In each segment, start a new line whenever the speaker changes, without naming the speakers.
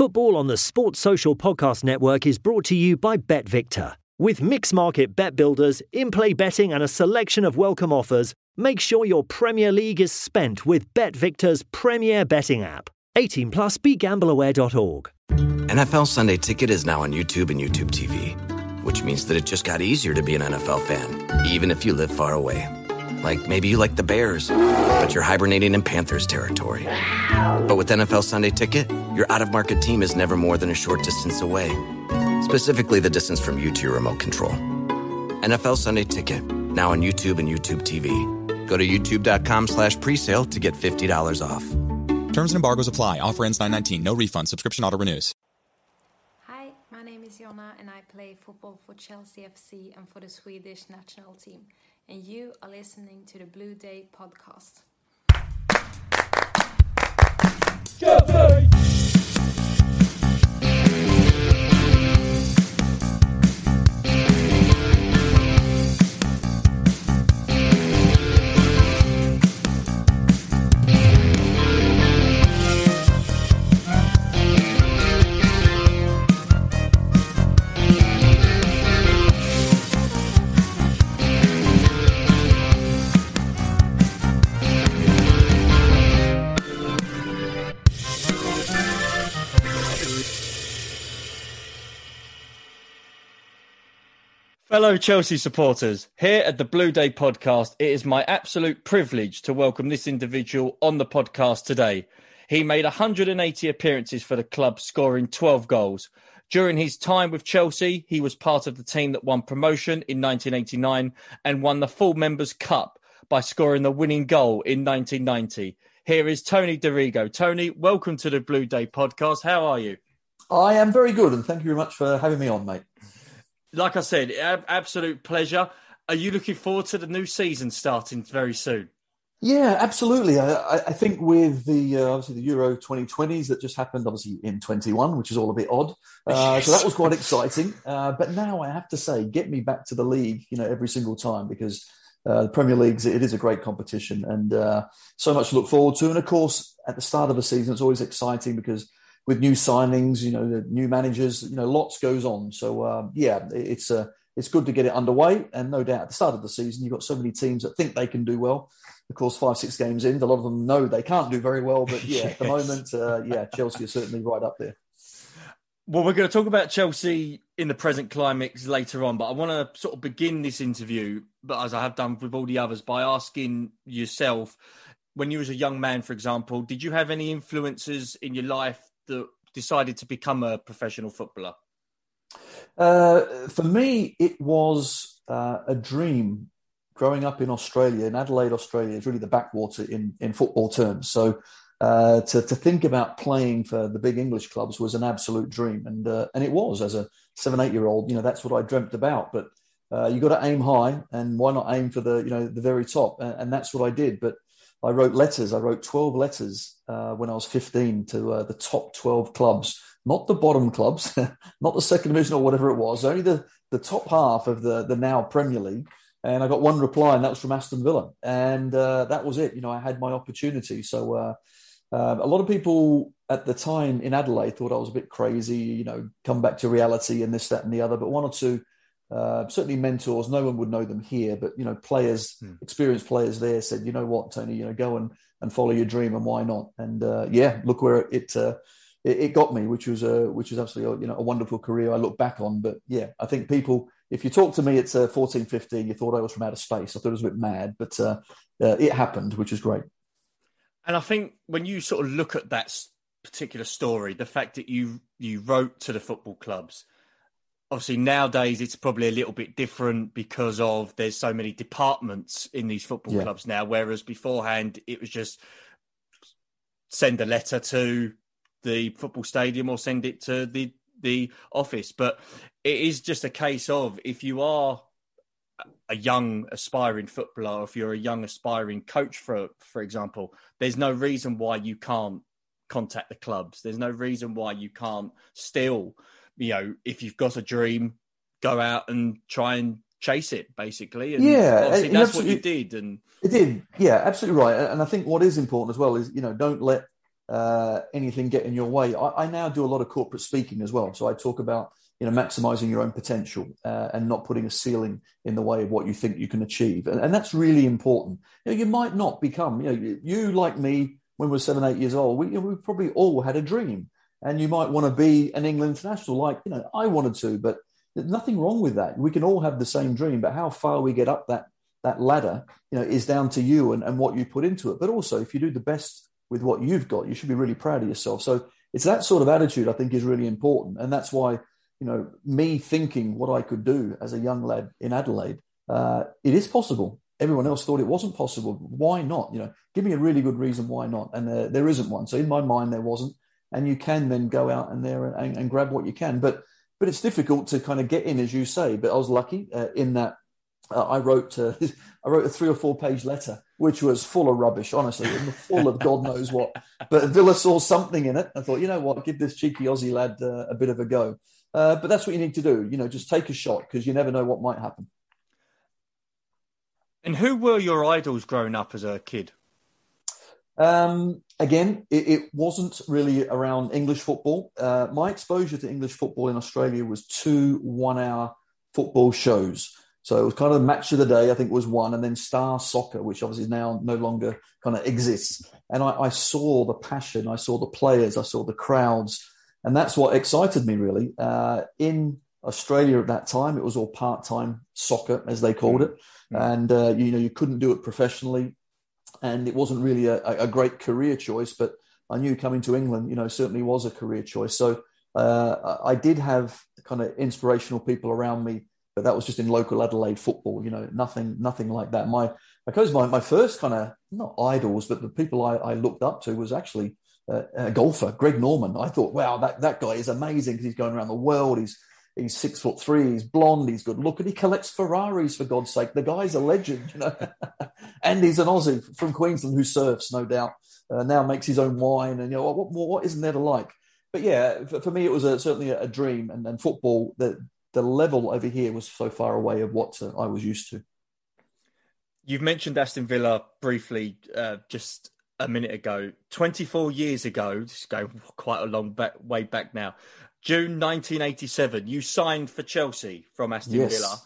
Football on the Sports Social Podcast Network is brought to you by BetVictor. With mixed market bet builders, in play betting, and a selection of welcome offers, make sure your Premier League is spent with BetVictor's premier betting app. 18 plus begambleaware.org.
NFL Sunday Ticket is now on YouTube and YouTube TV, which means that it just got easier to be an NFL fan, even if you live far away. Like maybe you like the Bears, but you're hibernating in Panthers territory. But with NFL Sunday Ticket, your out of market team is never more than a short distance away. Specifically, the distance from you to your remote control. NFL Sunday Ticket, now on YouTube and YouTube TV. Go to youtube.com slash presale to get $50 off.
Terms and embargoes apply. Offer ends 919. No refund. Subscription auto renews.
Hi, my name is Jonna and I play football for Chelsea FC and for the Swedish national team. And you are listening to the Blue Day podcast.
Fellow Chelsea supporters, here at the Blue Day podcast, it is my absolute privilege to welcome this individual on the podcast today. He made 180 appearances for the club, scoring 12 goals. During his time with Chelsea, he was part of the team that won promotion in 1989 and won the Full Members Cup by scoring the winning goal in 1990. Here is Tony Dorigo. Tony, welcome to the Blue Day podcast. How are you?
I am very good, and thank you very much for having me on, mate
like I said, absolute pleasure. Are you looking forward to the new season starting very soon?
Yeah, absolutely. I, I think with the uh, obviously the Euro 2020s that just happened, obviously in 21, which is all a bit odd. Uh, yes. So that was quite exciting. Uh, but now I have to say, get me back to the league, you know, every single time because uh, the Premier League's it is a great competition and uh, so much to look forward to. And of course, at the start of a season, it's always exciting because with new signings, you know, the new managers, you know, lots goes on. So uh, yeah, it's uh, it's good to get it underway, and no doubt at the start of the season, you've got so many teams that think they can do well. Of course, five six games in, a lot of them know they can't do very well. But yeah, yes. at the moment, uh, yeah, Chelsea are certainly right up there.
Well, we're going to talk about Chelsea in the present climax later on, but I want to sort of begin this interview, but as I have done with all the others, by asking yourself, when you was a young man, for example, did you have any influences in your life that decided to become a professional footballer?
Uh, for me, it was uh, a dream growing up in Australia, in Adelaide, Australia, is really the backwater in, in football terms. So uh, to, to think about playing for the big English clubs was an absolute dream. And, uh, and it was as a seven, eight year old, you know, that's what I dreamt about. But uh, you got to aim high and why not aim for the, you know, the very top? And, and that's what I did. But I wrote letters. I wrote 12 letters uh, when I was 15 to uh, the top 12 clubs, not the bottom clubs, not the second division or whatever it was, only the, the top half of the, the now Premier League. And I got one reply, and that was from Aston Villa. And uh, that was it. You know, I had my opportunity. So uh, uh, a lot of people at the time in Adelaide thought I was a bit crazy, you know, come back to reality and this, that, and the other. But one or two uh, certainly mentors. No one would know them here, but you know, players, hmm. experienced players there said, you know what, Tony, you know, go and, and follow your dream, and why not? And uh, yeah, look where it uh, it, it, got me, which was a which was absolutely a, you know a wonderful career I look back on. But yeah, I think people, if you talk to me it's uh, 14, 15, you thought I was from outer space. I thought it was a bit mad, but uh, uh, it happened, which is great.
And I think when you sort of look at that particular story, the fact that you you wrote to the football clubs obviously nowadays it's probably a little bit different because of there's so many departments in these football yeah. clubs now whereas beforehand it was just send a letter to the football stadium or send it to the the office but it is just a case of if you are a young aspiring footballer if you're a young aspiring coach for for example there's no reason why you can't contact the clubs there's no reason why you can't still you know, if you've got a dream, go out and try and chase it, basically. And
yeah,
that's what you did. And
it did. Yeah, absolutely right. And I think what is important as well is, you know, don't let uh, anything get in your way. I, I, now do a lot of corporate speaking as well. So I talk about you know maximizing your own potential uh, and not putting a ceiling in the way of what you think you can achieve, and, and that's really important. You know, you might not become you know you, you like me when we were seven eight years old. We, you know, we probably all had a dream, and you might want to be an England international, like you know I wanted to, but nothing wrong with that. We can all have the same dream, but how far we get up that that ladder, you know, is down to you and, and what you put into it. But also, if you do the best with what you've got, you should be really proud of yourself. So it's that sort of attitude I think is really important, and that's why you know me thinking what I could do as a young lad in Adelaide. Uh, it is possible. Everyone else thought it wasn't possible. Why not? You know, give me a really good reason why not. And uh, there isn't one. So in my mind, there wasn't. And you can then go out and there and, and, grab what you can. But but it's difficult to kind of get in, as you say. But I was lucky uh, in that uh, I wrote uh, I wrote a three or four page letter, which was full of rubbish, honestly, full of God knows what. But Villa saw something in it. I thought, you know what, give this cheeky Aussie lad uh, a bit of a go. Uh, but that's what you need to do. You know, just take a shot because you never know what might happen.
And who were your idols growing up as a kid?
Um, again, it, it, wasn't really around English football. Uh, my exposure to English football in Australia was two one-hour football shows. So it was kind of the match of the day, I think was one, and then Star Soccer, which obviously now no longer kind of exists. And I, I, saw the passion, I saw the players, I saw the crowds, and that's what excited me really. Uh, in Australia at that time, it was all part-time soccer, as they called it, mm-hmm. and uh, you know you couldn't do it professionally, and it wasn't really a, a, great career choice. But I knew coming to England, you know, certainly was a career choice. So uh, I did have kind of inspirational people around me but that was just in local Adelaide football. You know, nothing, nothing like that. My, I suppose my, my first kind of not idols, but the people I, I looked up to was actually uh, a golfer, Greg Norman. I thought, wow, that, that guy is amazing because he's going around the world. He's he's six foot three. He's blonde. He's good looking. He collects Ferraris for God's sake. The guy's a legend, you know. and he's an Aussie from Queensland who surfs, no doubt. Uh, now makes his own wine, and you know what, what, what isn't there to like? But yeah, for, for me, it was a, certainly a, a dream, and, and football that the level over here was so far away of what uh, I was used to.
You've mentioned Aston Villa briefly uh, just a minute ago. 24 years ago, just going quite a long back, way back now, June 1987, you signed for Chelsea from Aston yes. Villa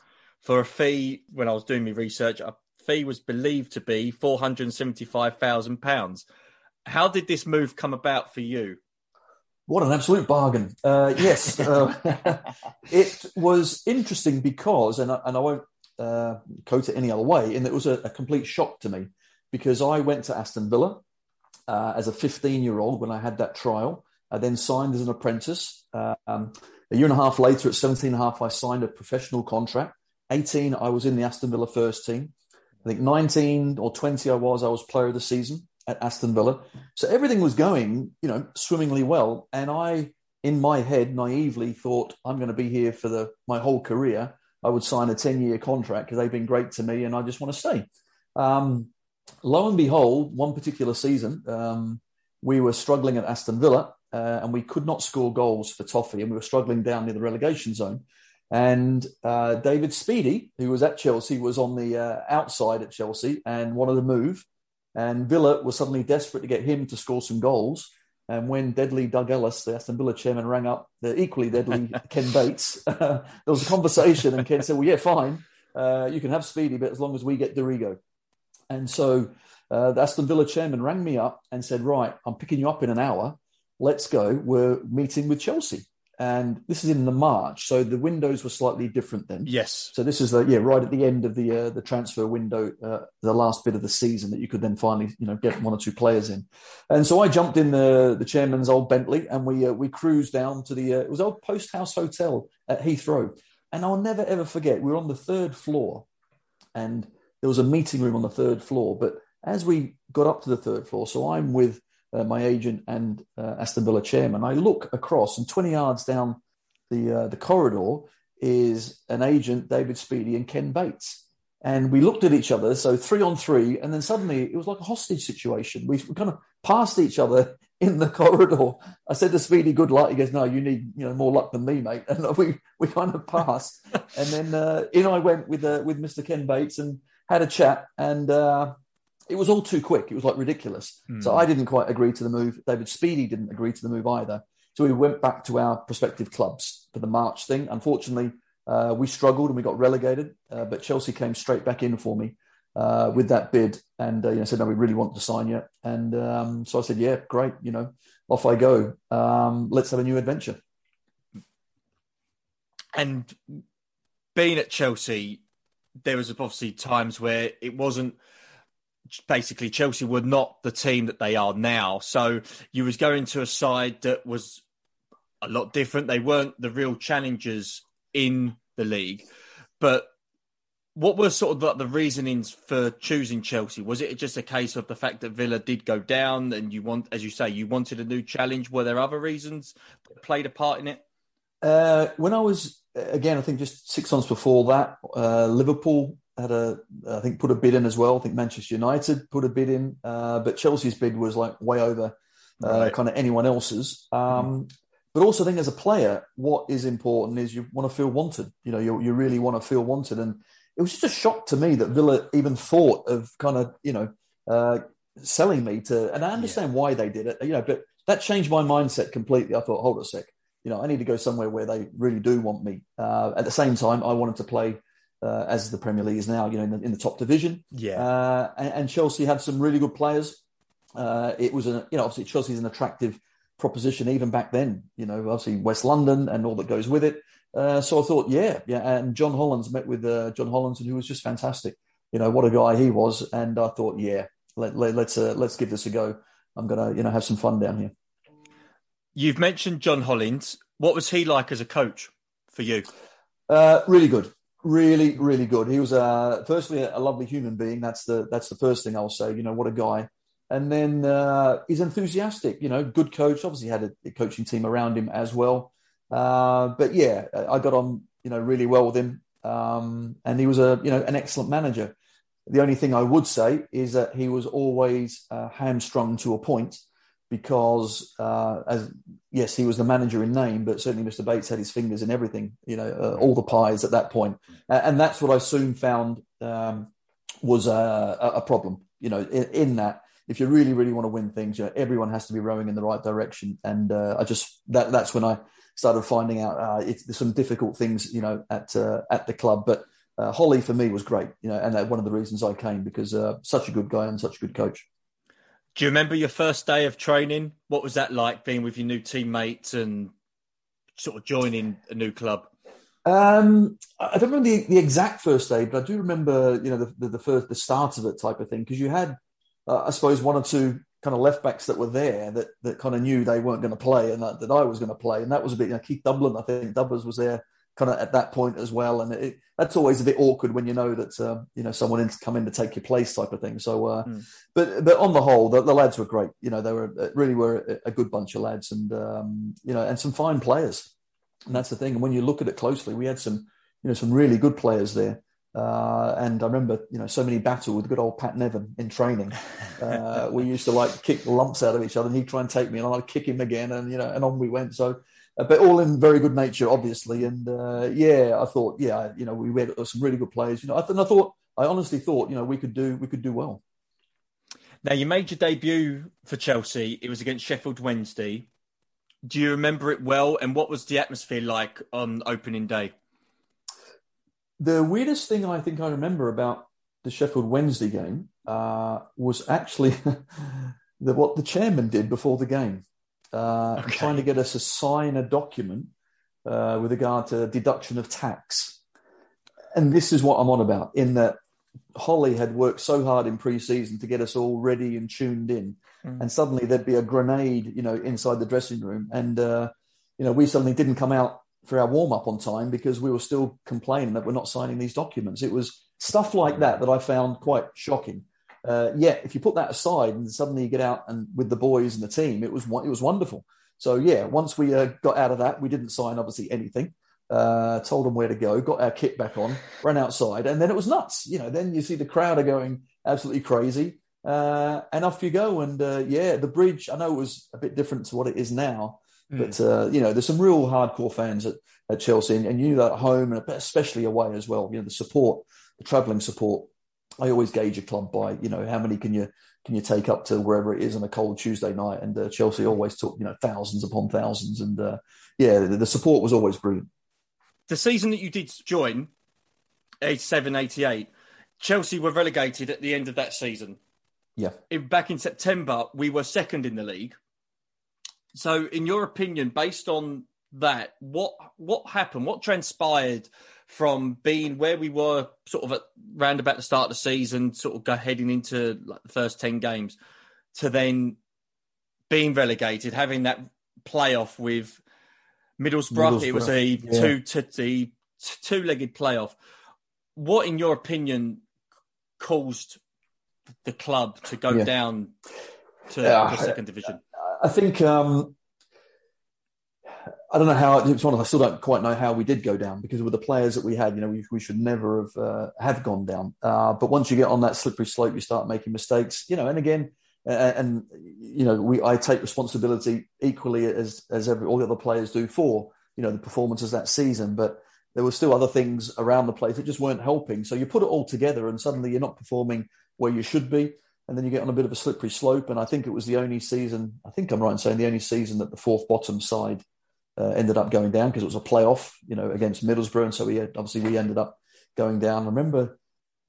for a fee, when I was doing my research, a fee was believed to be £475,000. How did this move come about for you?
What an absolute bargain! Uh, yes, uh, it was interesting because, and I, and I won't uh, quote it any other way, and it was a, a, complete shock to me because I went to Aston Villa uh, as a 15 year old when I had that trial. I then signed as an apprentice. Um, a year and a half later, at 17 and a half, I signed a professional contract. 18, I was in the Aston Villa first team. I think 19 or 20, I was. I was player of the season at Aston Villa. So everything was going, you know, swimmingly well. And I, in my head, naively thought, I'm going to be here for the my whole career. I would sign a 10 year contract because they've been great to me and I just want to stay. Um, lo and behold, one particular season, um, we were struggling at Aston Villa uh, and we could not score goals for Toffee and we were struggling down near the relegation zone. And uh, David Speedie, who was at Chelsea, was on the uh, outside at Chelsea and wanted to move. And Villa was suddenly desperate to get him to score some goals. And when deadly Doug Ellis, the Aston Villa chairman, rang up the equally deadly Ken Bates, uh, there was a conversation, and Ken said, "Well, yeah, fine, uh, you can have Speedie, but as long as we get Dorigo." And so uh, the Aston Villa chairman rang me up and said, "Right, I'm picking you up in an hour. Let's go. We're meeting with Chelsea." and this is in the March, so the windows were slightly different then.
Yes.
So this is the yeah right at the end of the uh, the transfer window, uh, the last bit of the season that you could then finally you know get one or two players in, and so I jumped in the the chairman's old Bentley and we uh, we cruised down to the uh, it was old Post House Hotel at Heathrow, and I'll never ever forget we were on the third floor, and there was a meeting room on the third floor, but as we got up to the third floor, so I'm with uh, my agent and uh, Aston Villa chairman. I look across, and 20 yards down the uh, the corridor is an agent, David Speedie, and Ken Bates. And we looked at each other, so three on three, and then suddenly it was like a hostage situation. We, kind of passed each other in the corridor. I said to Speedie, "Good luck." He goes, "No, you need you know more luck than me, mate." And we we kind of passed, and then uh, in I went with uh, with Mr. Ken Bates and had a chat, and uh, it was all too quick. It was like ridiculous. Mm. So I didn't quite agree to the move. David Speedie didn't agree to the move either. So we went back to our prospective clubs for the March thing. Unfortunately, uh, we struggled and we got relegated, uh, but Chelsea came straight back in for me uh, with that bid and uh, you know said, "No, we really want to sign you." And um, so I said, "Yeah, great. You know, off I go. Um, let's have a new adventure."
And being at Chelsea, there was obviously times where it wasn't basically Chelsea were not the team that they are now. So you was going to a side that was a lot different. They weren't the real challengers in the league. But what were sort of the, the reasonings for choosing Chelsea? Was it just a case of the fact that Villa did go down and you want, as you say, you wanted a new challenge? Were there other reasons that played a part in it?
Uh, when I was, again, I think just six months before that, uh, Liverpool had a, I think, put a bid in as well. I think Manchester United put a bid in, uh, but Chelsea's bid was like way over uh, right. kind of anyone else's. Um, mm. But also, I think as a player, what is important is you want to feel wanted. You know, you, you really want to feel wanted. And it was just a shock to me that Villa even thought of kind of, you know, uh, selling me to, and I understand yeah. why they did it, you know, but that changed my mindset completely. I thought, hold a sec, you know, I need to go somewhere where they really do want me. Uh, at the same time, I wanted to play uh, as the Premier League is now, you know, in the, in the top division.
Yeah.
Uh, and, and, Chelsea had some really good players. Uh, it was a, you know, obviously Chelsea's an attractive proposition even back then. You know, obviously West London and all that goes with it. Uh, so I thought, yeah, yeah. And John Hollins met with uh, John Hollins, and who was just fantastic. You know, what a guy he was. And I thought, yeah, let, let, let's uh, let's give this a go. I'm gonna, you know, have some fun down here.
You've mentioned John Hollins. What was he like as a coach for you?
Uh, really good, really, really good. He was, uh, firstly, a lovely human being. That's the that's the first thing I'll say. You know, what a guy and then uh, he's enthusiastic. You know, good coach. Obviously, had a, a coaching team around him as well. Uh, but yeah, I got on you know really well with him, um, and he was a you know an excellent manager. The only thing I would say is that he was always uh, hamstrung to a point because uh, as yes, he was the manager in name, but certainly Mr. Bates had his fingers in everything. You know, uh, all the pies at that point, and that's what I soon found um, was a, a, problem. You know, in, in that if you really, really want to win things, you know, everyone has to be rowing in the right direction. And uh, I just that that's when I started finding out uh, it's some difficult things, you know, at uh, at the club. But Holly for me was great, you know, and one of the reasons I came because such a good guy and such a good coach.
Do you remember your first day of training? What was that like, being with your new teammates and sort of joining a new club?
Um, I don't remember the, the exact first day, but I do remember, you know, the, the, the first the start of it type of thing because you had uh, I suppose one or two kind of left backs that were there that, that kind of knew they weren't going to play and that, that I was going to play. And that was a bit, you know, Keith Dublin, I think Dubbers was there kind of at that point as well. And it, that's always a bit awkward when you know that, uh, you know, someone in come in to take your place type of thing. So, uh, mm. but, but on the whole, the, the, lads were great. You know, they were uh, really were a, a good bunch of lads and, um, you know, and some fine players. And that's the thing. And when you look at it closely, we had some, you know, some really good players there. Uh, and I remember, you know, so many battle with good old Pat Nevin in training. Uh, we used to like kick lumps out of each other, and he'd try and take me, and I'd kick him again, and you know, and on we went. So, but all in very good nature, obviously. And uh, yeah, I thought, yeah, you know, we had some really good players. You know, and I thought, I honestly thought, you know, we could do, we could do well.
Now, you made your debut for Chelsea. It was against Sheffield Wednesday. Do you remember it well? And what was the atmosphere like on opening day?
the weirdest thing I think I remember about the Sheffield Wednesday game uh, was actually the, what the chairman did before the game, uh, okay. trying to get us to sign a document uh, with regard to deduction of tax. And this is what I'm on about in that Holly had worked so hard in pre-season to get us all ready and tuned in, mm. and suddenly there'd be a grenade, you know, inside the dressing room, and uh, you know we suddenly didn't come out for our warm up on time because we were still complaining that we're not signing these documents. It was stuff like that that I found quite shocking. Uh, yet, if you put that aside and suddenly you get out and with the boys and the team, it was it was wonderful. So yeah, once we uh, got out of that, we didn't sign obviously anything. Uh, told them where to go, got our kit back on, ran outside, and then it was nuts. You know, then you see the crowd are going absolutely crazy, uh, and off you go. And uh, yeah, the bridge. I know it was a bit different to what it is now, Mm. But uh, you know, there's some real hardcore fans at, at Chelsea, and, and you know that at home and especially away as well. You know, the support, the travelling support I always gauge a club by you know how many can you can you take up to wherever it is on a cold Tuesday night, and uh, Chelsea always took you know thousands upon thousands, and uh, yeah, the, the, support was always brilliant.
The season that you did join, 87, 88, Chelsea were relegated at the end of that season.
Yeah,
in, back in September, we were second in the league. So, in your opinion, based on that, what what happened? What transpired from being where we were, sort of at round about the start of the season, sort of go heading into like the first ten games, to then being relegated, having that playoff with Middlesbrough. Middlesbrough. It was a yeah. two to two legged playoff. What, in your opinion, caused the club to go yeah. down to yeah, the second division?
I think um, I don't know how it's one. I still don't quite know how we did go down because with the players that we had, you know, we, we should never have uh, have gone down. Uh, but once you get on that slippery slope, you start making mistakes. You know, and again, and you know, we I take responsibility equally as as every all the other players do for you know the performances that season. But there were still other things around the place that just weren't helping. So you put it all together, and suddenly you're not performing where you should be and then you get on a bit of a slippery slope. And I think it was the only season, I think I'm right in saying the only season that the fourth bottom side uh, ended up going down because it was a playoff, you know, against Middlesbrough. And so we had, obviously we ended up going down. I remember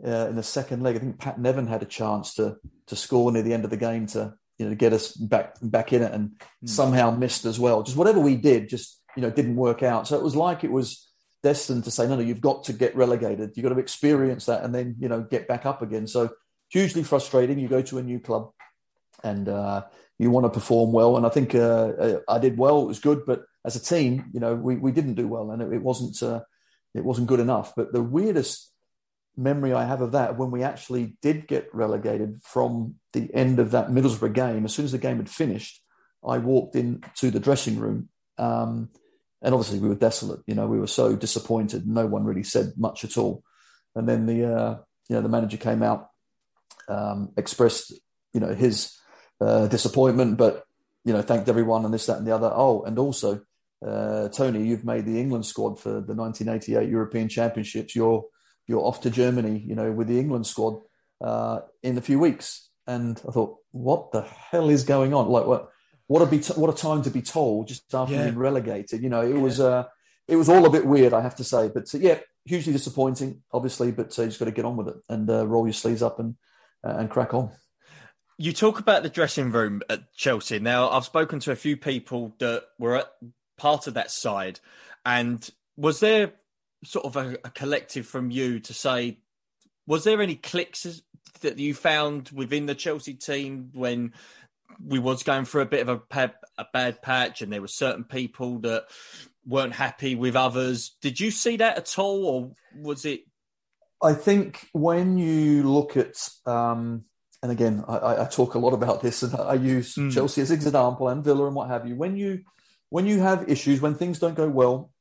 uh, in the second leg, I think Pat Nevin had a chance to to score near the end of the game to you know to get us back back in it, and mm. somehow missed as well. Just whatever we did, just you know didn't work out. So it was like it was destined to say, no, no, you've got to get relegated. You've got to experience that, and then you know get back up again. So hugely frustrating. You go to a new club, and uh, you want to perform well. And I think uh, uh, I did well. It was good, but as a team, you know, we, we didn't do well, and it, it wasn't uh, it wasn't good enough. But the weirdest memory I have of that when we actually did get relegated from the end of that Middlesbrough game. As soon as the game had finished, I walked into the dressing room. Um, and obviously we were desolate. You know, we were so disappointed. No one really said much at all. And then the uh, you know the manager came out, um, expressed you know his uh, disappointment, but you know thanked everyone and this, that, and the other. Oh, and also uh, Tony, you've made the England squad for the 1988 European Championships. You're you're off to Germany, you know, with the England squad uh, in a few weeks. And I thought, what the hell is going on? Like, what? What a be t- what a time to be told just after yeah. being relegated. You know, it yeah. was uh, it was all a bit weird, I have to say. But uh, yeah, hugely disappointing, obviously. But uh, you just got to get on with it and uh, roll your sleeves up and and crack on.
You talk about the dressing room at Chelsea. Now, I've spoken to a few people that were at part of that side, and was there sort of a, a collective from you to say, was there any clicks that you found within the Chelsea team when we was going through a bit of a, a bad patch, and there were certain people that weren't happy with others? Did you see that at all, or was it
I think when you look at, um, and again, I, I, talk a lot about this, and I use mm. Chelsea as an example, and Villa, and what have you. When you when you have issues, when things don't go well,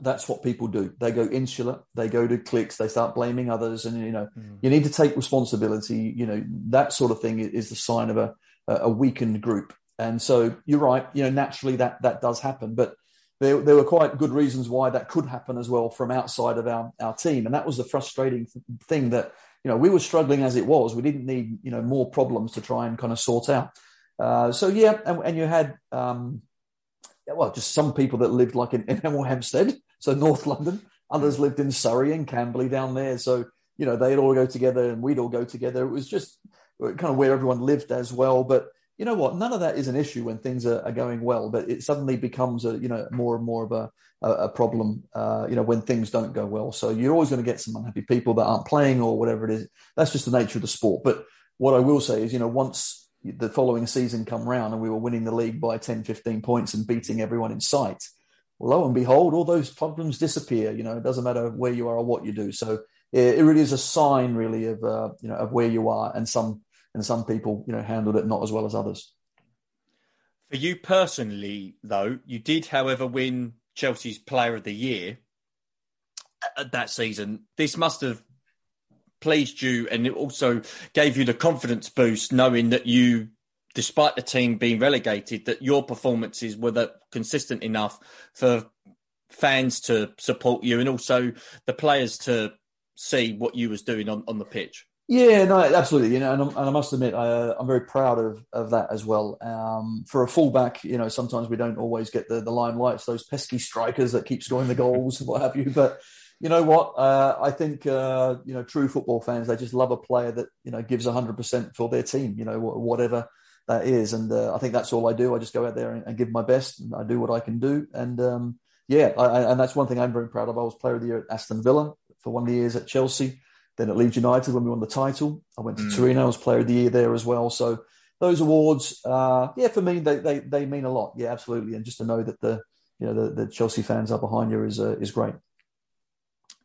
that's what people do. They go insular, they go to clicks, they start blaming others, and you know mm. you need to take responsibility. You know that sort of thing is the sign of a a weakened group. And so you're right. You know naturally that that does happen, but there, there were quite good reasons why that could happen as well from outside of our, our team. And that was the frustrating thing that, you know, we were struggling as it was. We didn't need, you know, more problems to try and kind of sort out. Uh, so, yeah, and, and you had, um, well, just some people that lived like in, Hemel Hempstead, so North London. Others lived in Surrey and Camberley down there. So, you know, they'd all go together and we'd all go together. It was just kind of where everyone lived as well. But you know what? None of that is an issue when things are, are going well, but it suddenly becomes a you know more and more of a a, problem. Uh, you know when things don't go well. So you're always going to get some unhappy people that aren't playing or whatever it is. That's just the nature of the sport. But what I will say is, you know, once the following season come round and we were winning the league by 10, 15 points and beating everyone in sight, Well, lo and behold, all those problems disappear. You know, it doesn't matter where you are or what you do. So it, it really is a sign, really, of uh, you know of where you are and some and some people, you know, handled it not as well as others.
For you personally, though, you did, however, win Chelsea's Player of the Year that season. This must have pleased you, and it also gave you the confidence boost, knowing that you, despite the team being relegated, that your performances were that consistent enough for fans to support you, and also the players to see what you was doing on, on the pitch.
Yeah, no, absolutely. You know, and, and i must admit, I, am very proud of, of that as well. Um, for a fullback, you know, sometimes we don't always get the, the limelights, those pesky strikers that keep scoring the goals and what have you. But you know what? Uh, I think uh, you know true football fans they just love a player that you know gives hundred percent for their team. You know, whatever that is, and uh, I think that's all I do. I just go out there and, and, give my best, and I do what I can do. And um, yeah, I, and that's one thing I'm very proud of. I was Player of the Year at Aston Villa for one of the years at Chelsea. Then at Leeds United when we won the title, I went to mm. Torino. I was Player of the Year there as well. So those awards, uh, yeah, for me they, they they mean a lot. Yeah, absolutely. And just to know that the you know the, the Chelsea fans are behind you is uh, is great.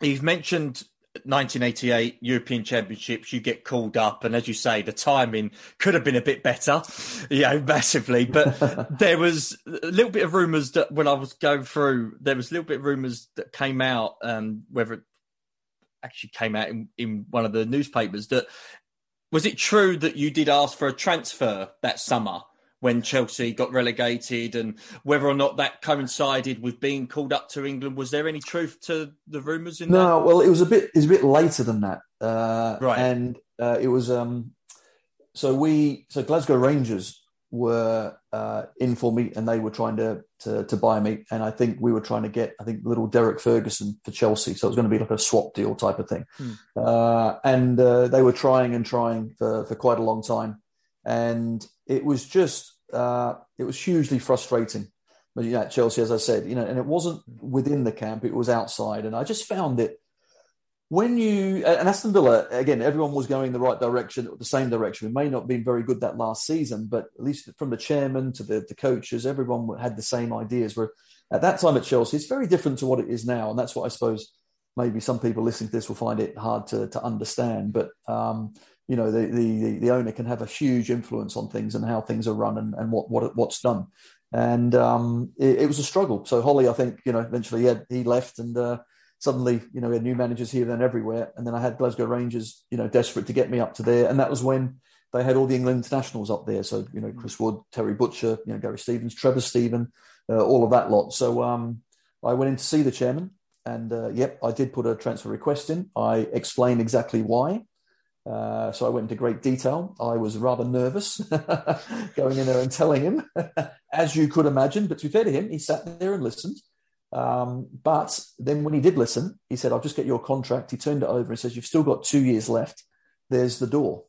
You've mentioned 1988 European Championships, you get called up, and as you say, the timing could have been a bit better, you know, massively. But there was a little bit of rumours that when I was going through, there was a little bit of rumours that came out, um, whether it actually came out in, in one of the newspapers that was it true that you did ask for a transfer that summer when Chelsea got relegated and whether or not that coincided with being called up to England. Was there any truth to the rumours in
no,
that?
No, well, it was a bit, it was a bit later than that. Uh, right. And uh, it was, um, so we, so Glasgow Rangers were uh, in for me and they were trying to, to, to buy me. And I think we were trying to get, I think, little Derek Ferguson for Chelsea. So it was going to be like a swap deal type of thing. Hmm. Uh, and uh, they were trying and trying for, for quite a long time. And it was just, uh, it was hugely frustrating. But yeah, Chelsea, as I said, you know, and it wasn't within the camp; it was outside, and I just found it when you and Aston Villa again, everyone was going the right direction, the same direction. We may not have been very good that last season, but at least from the chairman to the, the coaches, everyone had the same ideas. Where at that time at Chelsea, it's very different to what it is now, and that's what I suppose maybe some people listening to this will find it hard to, to understand. But um, you know, the, the the owner can have a huge influence on things and how things are run and, and what what what's done. And um, it, it, was a struggle. So Holly, I think, you know, eventually he, had, he left and. Uh, suddenly, you know, we had new managers here, then everywhere. And then I had Glasgow Rangers, you know, desperate to get me up to there. And that was when they had all the England internationals up there. So, you know, Chris Wood, Terry Butcher, you know, Gary Stevens, Trevor Steven, uh, all of that lot. So um, I went in to see the chairman. And uh, yep, I did put a transfer request in. I explained exactly why. Uh, so I went into great detail. I was rather nervous going in there and telling him, as you could imagine. But to be fair to him, he sat there and listened. Um, but then when he did listen, he said, I'll just get your contract. He turned it over and says, You've still got two years left. There's the door.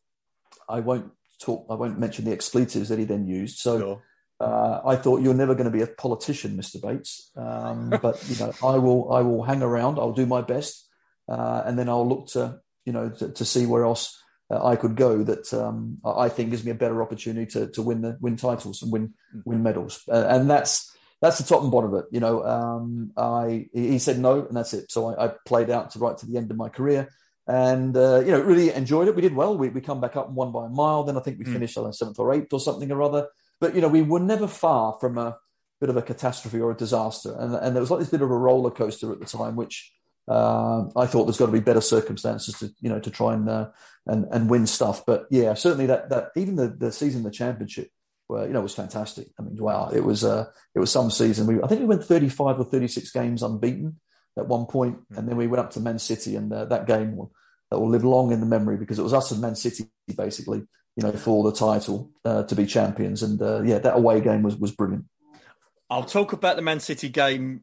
I won't talk, I won't mention the expletives that he then used. So sure. uh, I thought you're never going to be a politician, Mr. Bates. Um, but you know, I will I will hang around, I'll do my best, uh, and then I'll look to, you know, to, to see where else uh, I could go that um, I think gives me a better opportunity to, to win the win titles and win win medals. Uh, and that's that's the top and bottom of it. You know, um, I he said no, and that's it. So I, I, played out to right to the end of my career, and uh, you know, really enjoyed it. We did well. We, we come back up and won by a mile. Then I think we mm. finished on seventh or eighth or something or other. But you know, we were never far from a bit of a catastrophe or a disaster, and and there was like this bit of a roller coaster at the time, which. Uh, I thought there's got to be better circumstances to you know to try and uh, and and win stuff, but yeah, certainly that that even the the season the championship were, you know, was fantastic. I mean, wow, it was uh, it was some season. We I think we went 35 or 36 games unbeaten at one point, mm-hmm. and then we went up to Man City, and uh, that game will, that will live long in the memory because it was us and Man City basically, you know, for the title uh, to be champions. And uh, yeah, that away game was was brilliant.
I'll talk about the Man City game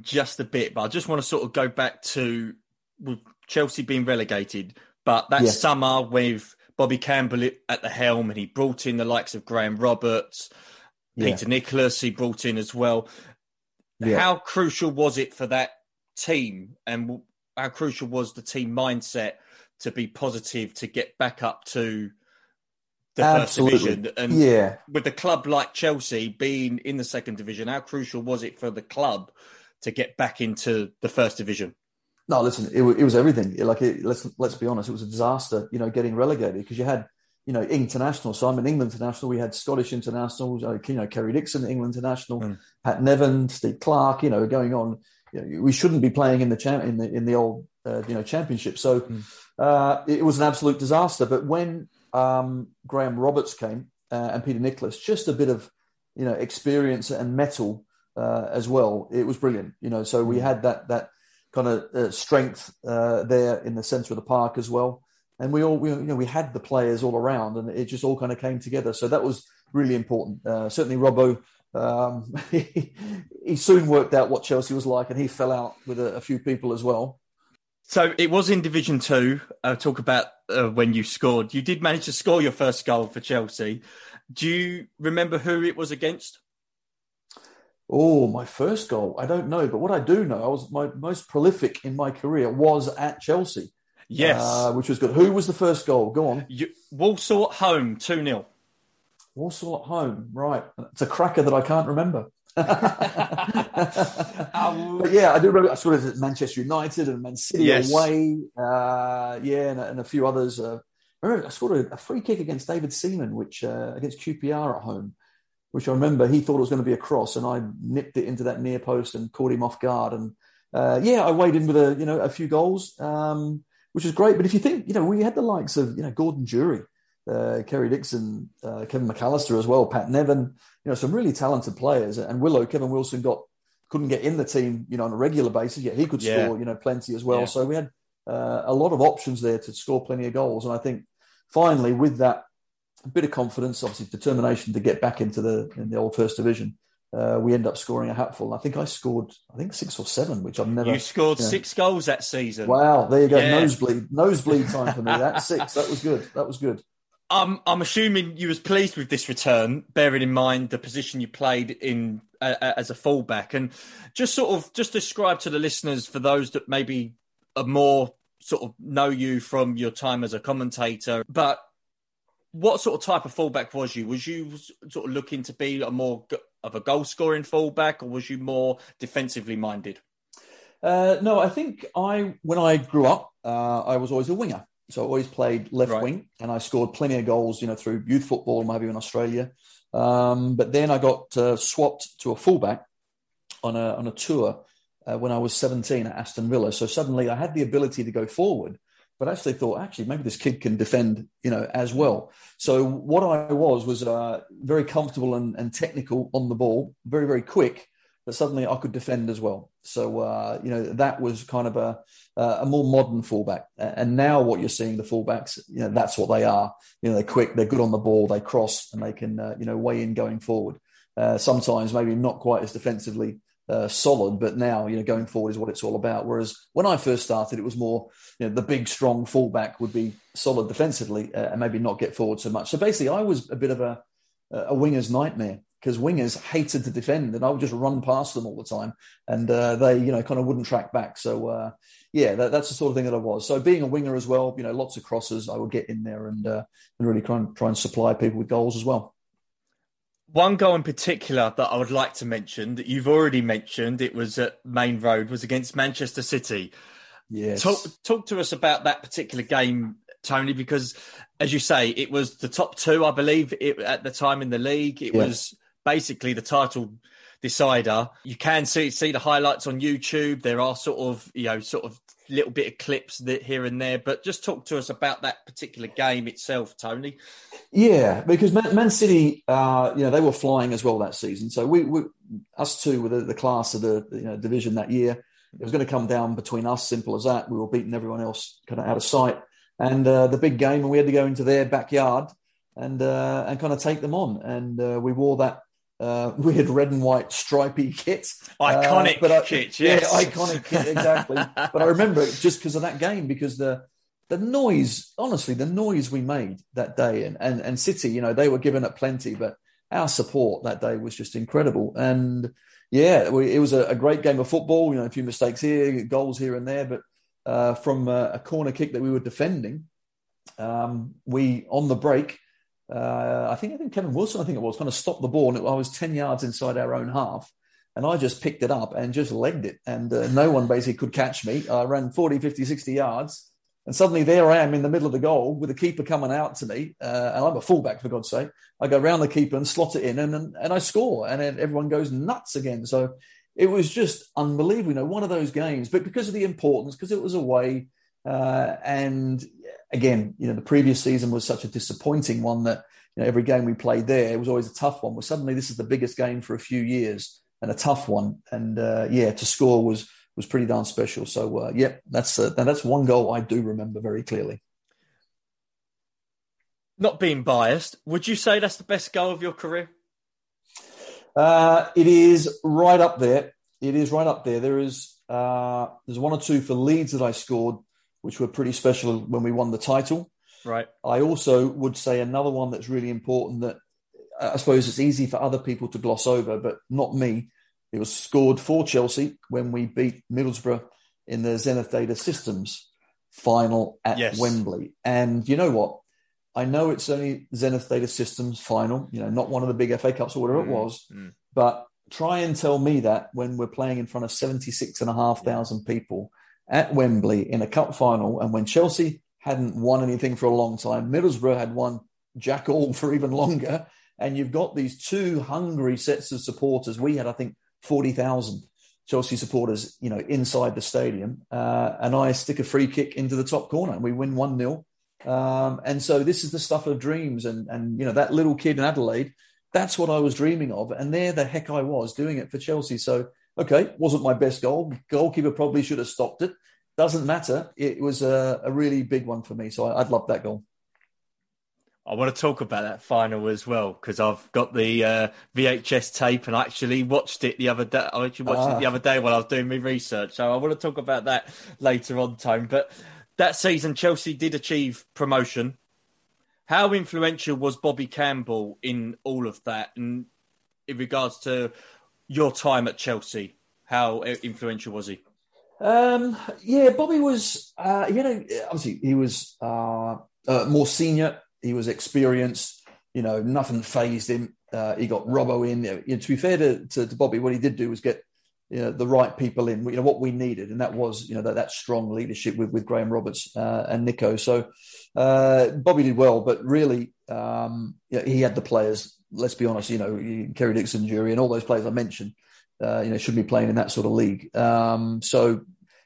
just a bit, but I just want to sort of go back to with Chelsea being relegated, but that yeah. summer with Bobby Campbell at the helm, and he brought in the likes of Graham Roberts, yeah. Peter Nicholas. He brought in as well. Yeah. How crucial was it for that team, and how crucial was the team mindset to be positive to get back up to the Absolutely. first division? And
yeah,
with a club like Chelsea being in the second division, how crucial was it for the club to get back into the first division?
No, listen, it, it was everything. Like, it, let's let's be honest, it was a disaster. You know, getting relegated because you had, you know, international. So I'm an England international. We had Scottish internationals. Uh, you know, Kerry Dixon, England international, mm. Pat Nevin, Steve Clarke. You know, going on. You know, we shouldn't be playing in the champ in the in the old uh, you know championship. So mm. uh, it was an absolute disaster. But when um, Graham Roberts came uh, and Peter Nicholas, just a bit of you know experience and mettle uh, as well. It was brilliant. You know, so we mm. had that that kind of uh, strength uh, there in the centre of the park as well. and we all we, you know we had the players all around, and it just all kind of came together. So that was really important. Uh, certainly, Robbo. Um, he, he, soon worked out what Chelsea was like, and he fell out with a, a few people as well.
So it was in Division Two. Uh, talk about uh, when you scored. You did manage to score your first goal for Chelsea. Do you remember who it was against?
Oh, my first goal. I don't know, but what I do know, I was my most prolific in my career was at Chelsea.
Yes,
uh, which was good. Who was the first goal? Go on.
You, Walsall at home, two 0
Walsall at home, right? It's a cracker that I can't remember. but yeah, I do remember. I scored at Manchester United and Man City yes. away. Uh, yeah, and, and, a few others. Uh, I scored a, a, free kick against David Seaman, which uh, against QPR at home, which I remember he thought it was going to be a cross, and I nipped it into that near post and caught him off guard. And uh, yeah, I weighed in with a you know a few goals, um, which was great. But if you think, you know, we had the likes of you know Gordon Durie, uh, Kerry Dixon, uh, Kevin McAllister as well, Pat Nevin, you know, some really talented players. And Willow, Kevin Wilson got couldn't get in the team, you know, on a regular basis, yet he could yeah. score, you know, plenty as well. Yeah. So we had uh, a lot of options there to score plenty of goals. And I think finally, with that bit of confidence, obviously determination to get back into the in the old first division, uh, we end up scoring a hatful. I think I scored, I think six or seven, which I've never.
You scored you know. six goals that season.
Wow, there you go, yeah. nosebleed, nosebleed time for me. That six, that was good. That was good.
I'm I'm assuming you was pleased with this return, bearing in mind the position you played in uh, uh, as a fullback, and just sort of just describe to the listeners for those that maybe are more sort of know you from your time as a commentator, but what sort of type of fullback was you? Was you sort of looking to be a more of a goal scoring fullback, or was you more defensively minded?
Uh, no, I think I when I grew up, uh, I was always a winger. So I always played left right. wing, and I scored plenty of goals, you know, through youth football maybe in Australia. Um, but then I got uh, swapped to a fullback on a on a tour uh, when I was 17 at Aston Villa. So suddenly I had the ability to go forward, but actually thought, actually, maybe this kid can defend, you know, as well. So what I was was uh, very comfortable and, and technical on the ball, very very quick, but suddenly I could defend as well. So uh, you know that was kind of a a more modern fullback. And now what you're seeing the fullbacks, you know, that's what they are. You know, they're quick, they're good on the ball, they cross, and they can uh, you know weigh in going forward. Uh, sometimes maybe not quite as defensively uh, solid, but now you know going forward is what it's all about. Whereas when I first started, it was more you know the big strong fullback would be solid defensively uh, and maybe not get forward so much. So basically, I was a bit of a a winger's nightmare because wingers hated to defend, and I would just run past them all the time, and uh, they, you know, kind of wouldn't track back. So, uh, yeah, that, that's the sort of thing that I was. So, being a winger as well, you know, lots of crosses, I would get in there and uh, and really try and try and supply people with goals as well.
One goal in particular that I would like to mention that you've already mentioned, it was at Maine Road, was against Manchester City.
Yes.
Talk, talk to us about that particular game Tony, because as you say, it was the top two, I believe, it, at the time in the league. It yeah. was basically the title decider. You can see see the highlights on YouTube. There are sort of you know sort of little bit of clips that here and there, but just talk to us about that particular game itself, Tony.
Yeah, because Man, Man City, uh, you know, they were flying as well that season. So we, we us two were the, the class of the you know, division that year. It was going to come down between us, simple as that. We were beating everyone else kind of out of sight. And uh, the big game, and we had to go into their backyard and uh, and kind of take them on. And uh, we wore that uh, weird red and white stripy kit.
Iconic uh, but I, kit, yes.
Yeah, iconic kit, exactly. but I remember it just because of that game, because the the noise, honestly, the noise we made that day, and, and, and City, you know, they were giving it plenty, but our support that day was just incredible. And yeah, we, it was a, a, great game of football. You know, a few mistakes here, goals here and there, but uh, from a, a, corner kick that we were defending, um, we on the break uh, I think I think Kevin Wilson, I think it was, kind of stopped the ball, and it, I was ten yards inside our own half, and I just picked it up and just legged it, and uh, no one basically could catch me. I ran 40, 50, 60 yards, and suddenly there I am in the middle of the goal with the keeper coming out to me, uh, and I'm a fullback for God's sake. I go around the keeper and slot it in, and and, and I score, and everyone goes nuts again. So it was just unbelievable. You know, one of those games, but because of the importance, because it was away, uh, and again, you know, the previous season was such a disappointing one that you know, every game we played there it was always a tough one. Well, suddenly this is the biggest game for a few years and a tough one, and uh, yeah, to score was was pretty darn special. So uh, yeah, that's uh, that's one goal I do remember very clearly.
Not being biased, would you say that's the best goal of your career?
Uh, it is right up there. It is right up there. There is uh, there's one or two for Leeds that I scored, which were pretty special when we won the title.
Right.
I also would say another one that's really important that I suppose it's easy for other people to gloss over, but not me. It was scored for Chelsea when we beat Middlesbrough in the Zenith Data Systems final at yes. Wembley. And you know what? I know it's only Zenith Data Systems final, you know, not one of the big FA Cups or whatever mm, it was, mm. but try and tell me that when we're playing in front of 76,500 yeah. people at Wembley in a cup final and when Chelsea hadn't won anything for a long time, Middlesbrough had won jack all for even longer, and you've got these two hungry sets of supporters. We had, I think, 40,000 Chelsea supporters, you know, inside the stadium, uh, and I stick a free kick into the top corner and we win 1 0 um, and so this is the stuff of dreams. And, and, you know, that little kid in Adelaide, that's what I was dreaming of. And there the heck I was doing it for Chelsea. So, okay, wasn't my best goal. Goalkeeper probably should have stopped it. Doesn't matter. It was a, a really big one for me. So I, would love that goal.
I want to talk about that final as well because I've got the uh, VHS tape and I actually watched it the other day. I actually watched ah. it the ah. other day while I was doing my research. So I want to talk about that later on, Tone. But that season, Chelsea did achieve promotion. How influential was Bobby Campbell in all of that? And in regards to your time at Chelsea, how influential was he?
Um, yeah, Bobby was, uh, you know, obviously he was uh, uh, more senior. He was experienced. You know, nothing phased him. Uh, he got Robbo in. You know, to be fair to, to, to Bobby, what he did do was get you know, the right people in, you know, what we needed. And that was, you know, that, that strong leadership with, with Graham Roberts uh, and Nico. So uh, Bobby did well, but really, um, he had the players, let's be honest, you know, Kerry Dixon, Durie, and all those players I mentioned, uh, you know, shouldn't be playing in that sort of league. Um, so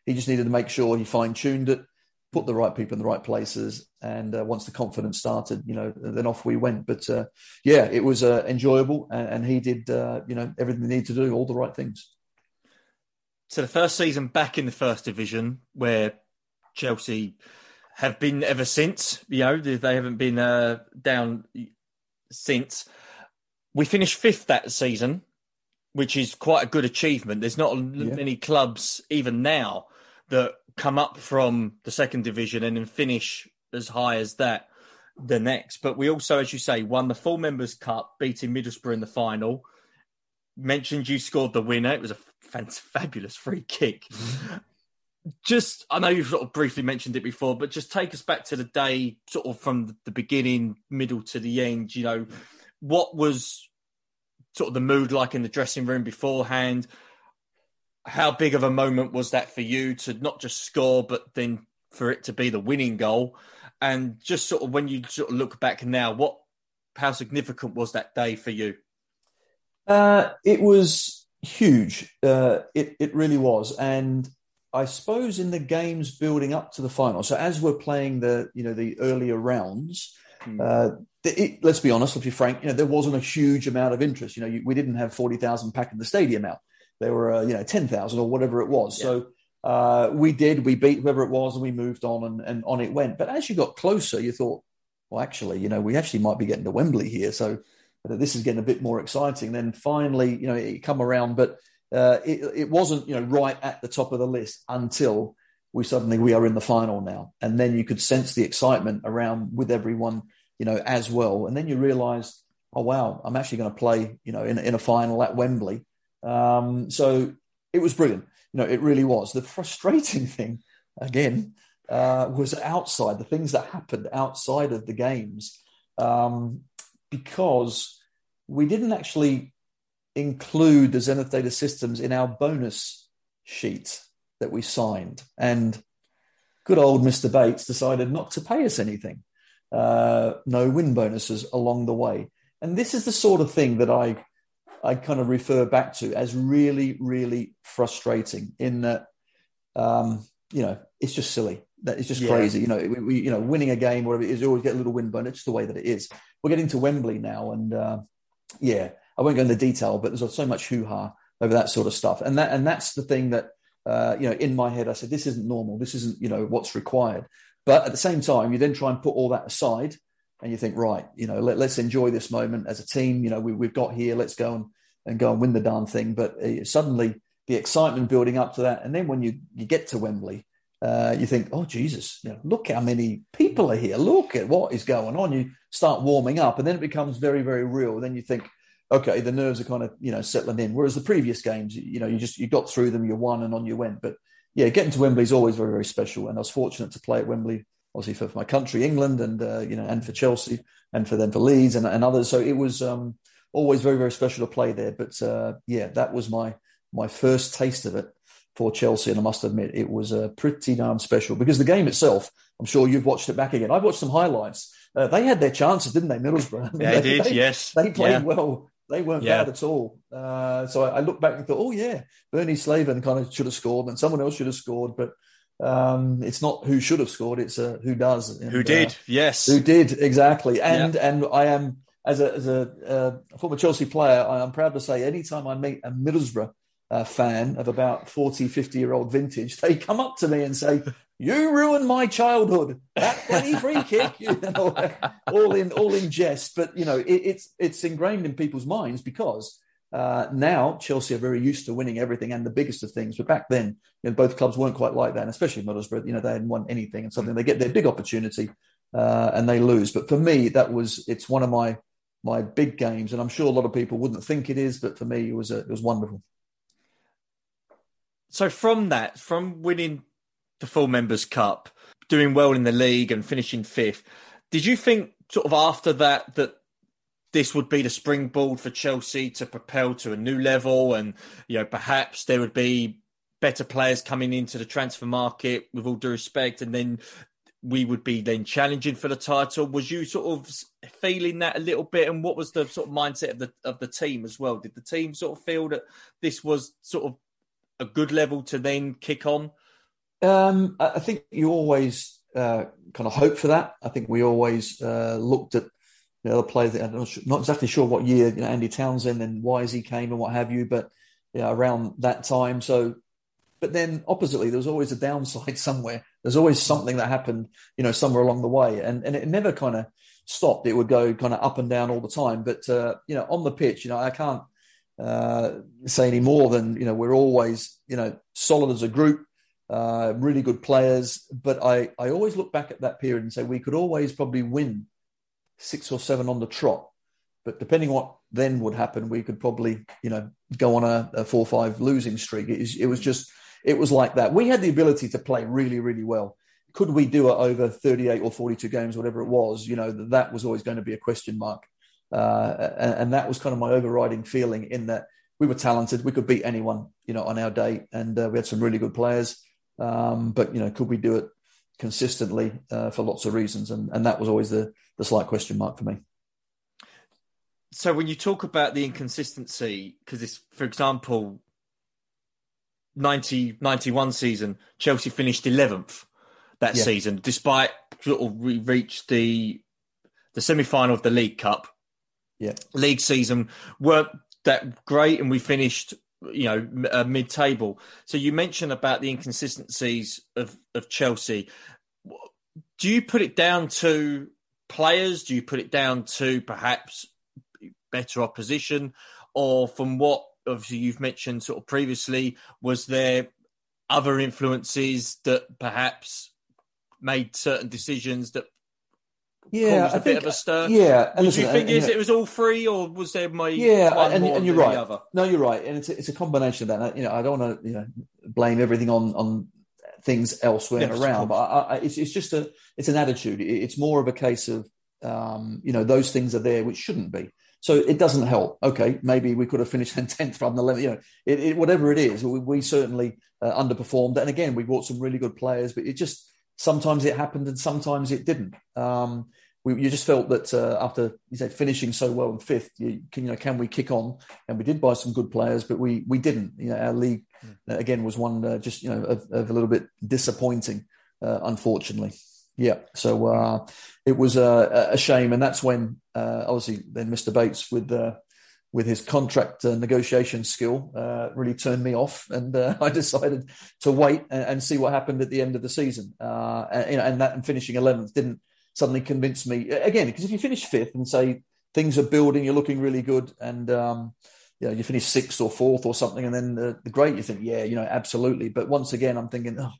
he just needed to make sure he fine tuned it, put the right people in the right places. And uh, once the confidence started, you know, then off we went. But uh, yeah, it was uh, enjoyable. And, and, he did, uh, you know, everything he needed to do, all the right things.
So the first season back in the first division, where Chelsea have been ever since. You know, they haven't been uh, down since. We finished fifth that season, which is quite a good achievement. There's not yeah. many clubs even now that come up from the second division and then finish as high as that the next. But we also, as you say, won the full members cup, beating Middlesbrough in the final. Mentioned you scored the winner. It was a fabulous free kick. just, I know you've sort of briefly mentioned it before, but just take us back to the day, sort of from the beginning, middle to the end. You know, what was sort of the mood like in the dressing room beforehand? How big of a moment was that for you to not just score, but then for it to be the winning goal? And just sort of when you sort of look back now, what how significant was that day for you?
Uh, it was huge. Uh, it it really was, and I suppose in the games building up to the final. So as we're playing the you know the earlier rounds, mm. uh, it, let's be honest, let's be frank. You know there wasn't a huge amount of interest. You know you, we didn't have forty thousand packing the stadium out. There were uh, you know ten thousand or whatever it was. Yeah. So. Uh, we did. We beat whoever it was, and we moved on, and, and on it went. But as you got closer, you thought, well, actually, you know, we actually might be getting to Wembley here. So that this is getting a bit more exciting. Then finally, you know, it come around, but uh, it, it wasn't, you know, right at the top of the list until we suddenly we are in the final now, and then you could sense the excitement around with everyone, you know, as well. And then you realise, oh wow, I'm actually going to play, you know, in, in a final at Wembley. Um, so it was brilliant. You know, it really was. The frustrating thing, again, uh, was outside the things that happened outside of the games. Um, because we didn't actually include the Zenith Data Systems in our bonus sheet that we signed. And good old Mr. Bates decided not to pay us anything, uh, no win bonuses along the way. And this is the sort of thing that I, I kind of refer back to as really, really frustrating in that, um, you know, it's just silly. That is just yeah. crazy. You know, we, we, you know, winning a game, whatever it is, you always get a little win bonus. It's the way that it is we're getting to Wembley now, and uh, yeah, I won't go into detail, but there's so much hoo ha over that sort of stuff, and that and that's the thing that uh, you know in my head I said this isn't normal, this isn't you know what's required. But at the same time, you then try and put all that aside and you think, right, you know, let, us enjoy this moment as a team. You know, we, have got here. Let's go and, and go and win the darn thing. But uh, suddenly the excitement building up to that, and then when you you get to Wembley, uh, you think, oh Jesus, you know, look how many people are here. Look at what is going on. You start warming up, and then it becomes very very real. Then you think, okay, the nerves are kind of you know settling in. Whereas the previous games, you know, you just you got through them, you won, and on you went. But yeah, getting to Wembley is always very very special, and I was fortunate to play at Wembley obviously for, for my country, England, and uh, you know, and for Chelsea, and for them for Leeds and, and others. So it was um, always very very special to play there. But uh, yeah, that was my my first taste of it for Chelsea, and I must admit it was uh, pretty darn special because the game itself. I'm sure you've watched it back again. I've watched some highlights. Uh, they had their chances, didn't they, Middlesbrough?
Yeah, they, did.
They,
yes,
they played yeah. well. They weren't yeah. bad at all. Uh, so I, I look back and thought, oh yeah, Bernie Slaven kind of should have scored, and someone else should have scored, but um, it's not who should have scored; it's uh, who does.
And, who did? Uh, yes,
who did exactly. And yeah. and I am as a as a uh, former Chelsea player, I am proud to say, anytime I meet a Middlesbrough uh, fan of about 40, 50 year old vintage, they come up to me and say, "You ruined my childhood." That bloody free kick, you know, all in all in jest. But you know, it, it's it's ingrained in people's minds because uh, now Chelsea are very used to winning everything and the biggest of things, but back then, you know, both clubs weren't quite like that, and especially Middlesbrough. You know, they hadn't won anything, and something they get their big opportunity uh, and they lose. But for me, that was it's one of my my big games, and I'm sure a lot of people wouldn't think it is, but for me, it was a, it was wonderful.
So from that, from winning the full members cup, doing well in the league, and finishing fifth, did you think sort of after that that this would be the springboard for Chelsea to propel to a new level, and you know perhaps there would be better players coming into the transfer market. With all due respect, and then we would be then challenging for the title. Was you sort of feeling that a little bit, and what was the sort of mindset of the of the team as well? Did the team sort of feel that this was sort of a good level to then kick on?
Um, I think you always uh, kind of hope for that. I think we always uh, looked at the other players. I'm not exactly sure what year, you know, Andy Townsend and Wisey came and what have you, but yeah, around that time. So, but then oppositely, there was always a downside somewhere. There's always something that happened, you know, somewhere along the way, and and it never kind of stopped. It would go kind of up and down all the time. But uh, you know, on the pitch, you know, I can't uh, say any more than you know we're always you know solid as a group. Uh, really good players, but I, I always look back at that period and say we could always probably win six or seven on the trot. But depending what then would happen, we could probably, you know, go on a, a four five losing streak. It, it was just, it was like that. We had the ability to play really, really well. Could we do it over 38 or 42 games, whatever it was? You know, that was always going to be a question mark. Uh, and, and, that was kind of my overriding feeling in that we were talented. We could beat anyone, you know, on our day. And uh, we had some really good players. Um, but, you know, could we do it consistently uh, for lots of reasons? And, and that was always the, the slight question mark for me.
So when you talk about the inconsistency, because it's, for example, 90, 91 season, Chelsea finished 11th that yeah. season, despite sort of we reached the the semi final of the League Cup.
Yeah,
league season weren't that great, and we finished you know uh, mid table. So you mentioned about the inconsistencies of of Chelsea. Do you put it down to players? Do you put it down to perhaps better opposition, or from what obviously you've mentioned sort of previously, was there other influences that perhaps made certain decisions that yeah, caused a I bit think, of a stir?
Yeah,
and listen, you think and, it was all three, or was there my
yeah? and, and you're right. No, you're right, and it's a, it's a combination of that. You know, I don't want to you know blame everything on on things elsewhere yes, and around. But I, I, it's, it's just a it's an attitude. It's more of a case of um, you know those things are there which shouldn't be. So it doesn't help. Okay, maybe we could have finished in tenth rather than eleventh. You know, it, it, whatever it is, we, we certainly uh, underperformed. And again, we brought some really good players, but it just sometimes it happened and sometimes it didn't. Um, we, you just felt that uh, after you said finishing so well in fifth, you can, you know, can we kick on? And we did buy some good players, but we we didn't. You know, our league mm. again was one uh, just you know of, of, a little bit disappointing, uh, unfortunately. Yeah, so uh, it was a, a, shame, and that's when uh, obviously then Mr. Bates with uh, with his contract negotiation skill really turned me off, and I decided to wait and, and, see what happened at the end of the season. and, you know, and that and finishing eleventh didn't suddenly convince me again. Because if you finish fifth and say things are building, you're looking really good, and um, you know you finish sixth or fourth or something, and then the, the great, you think, yeah, you know, absolutely. But once again, I'm thinking, oh,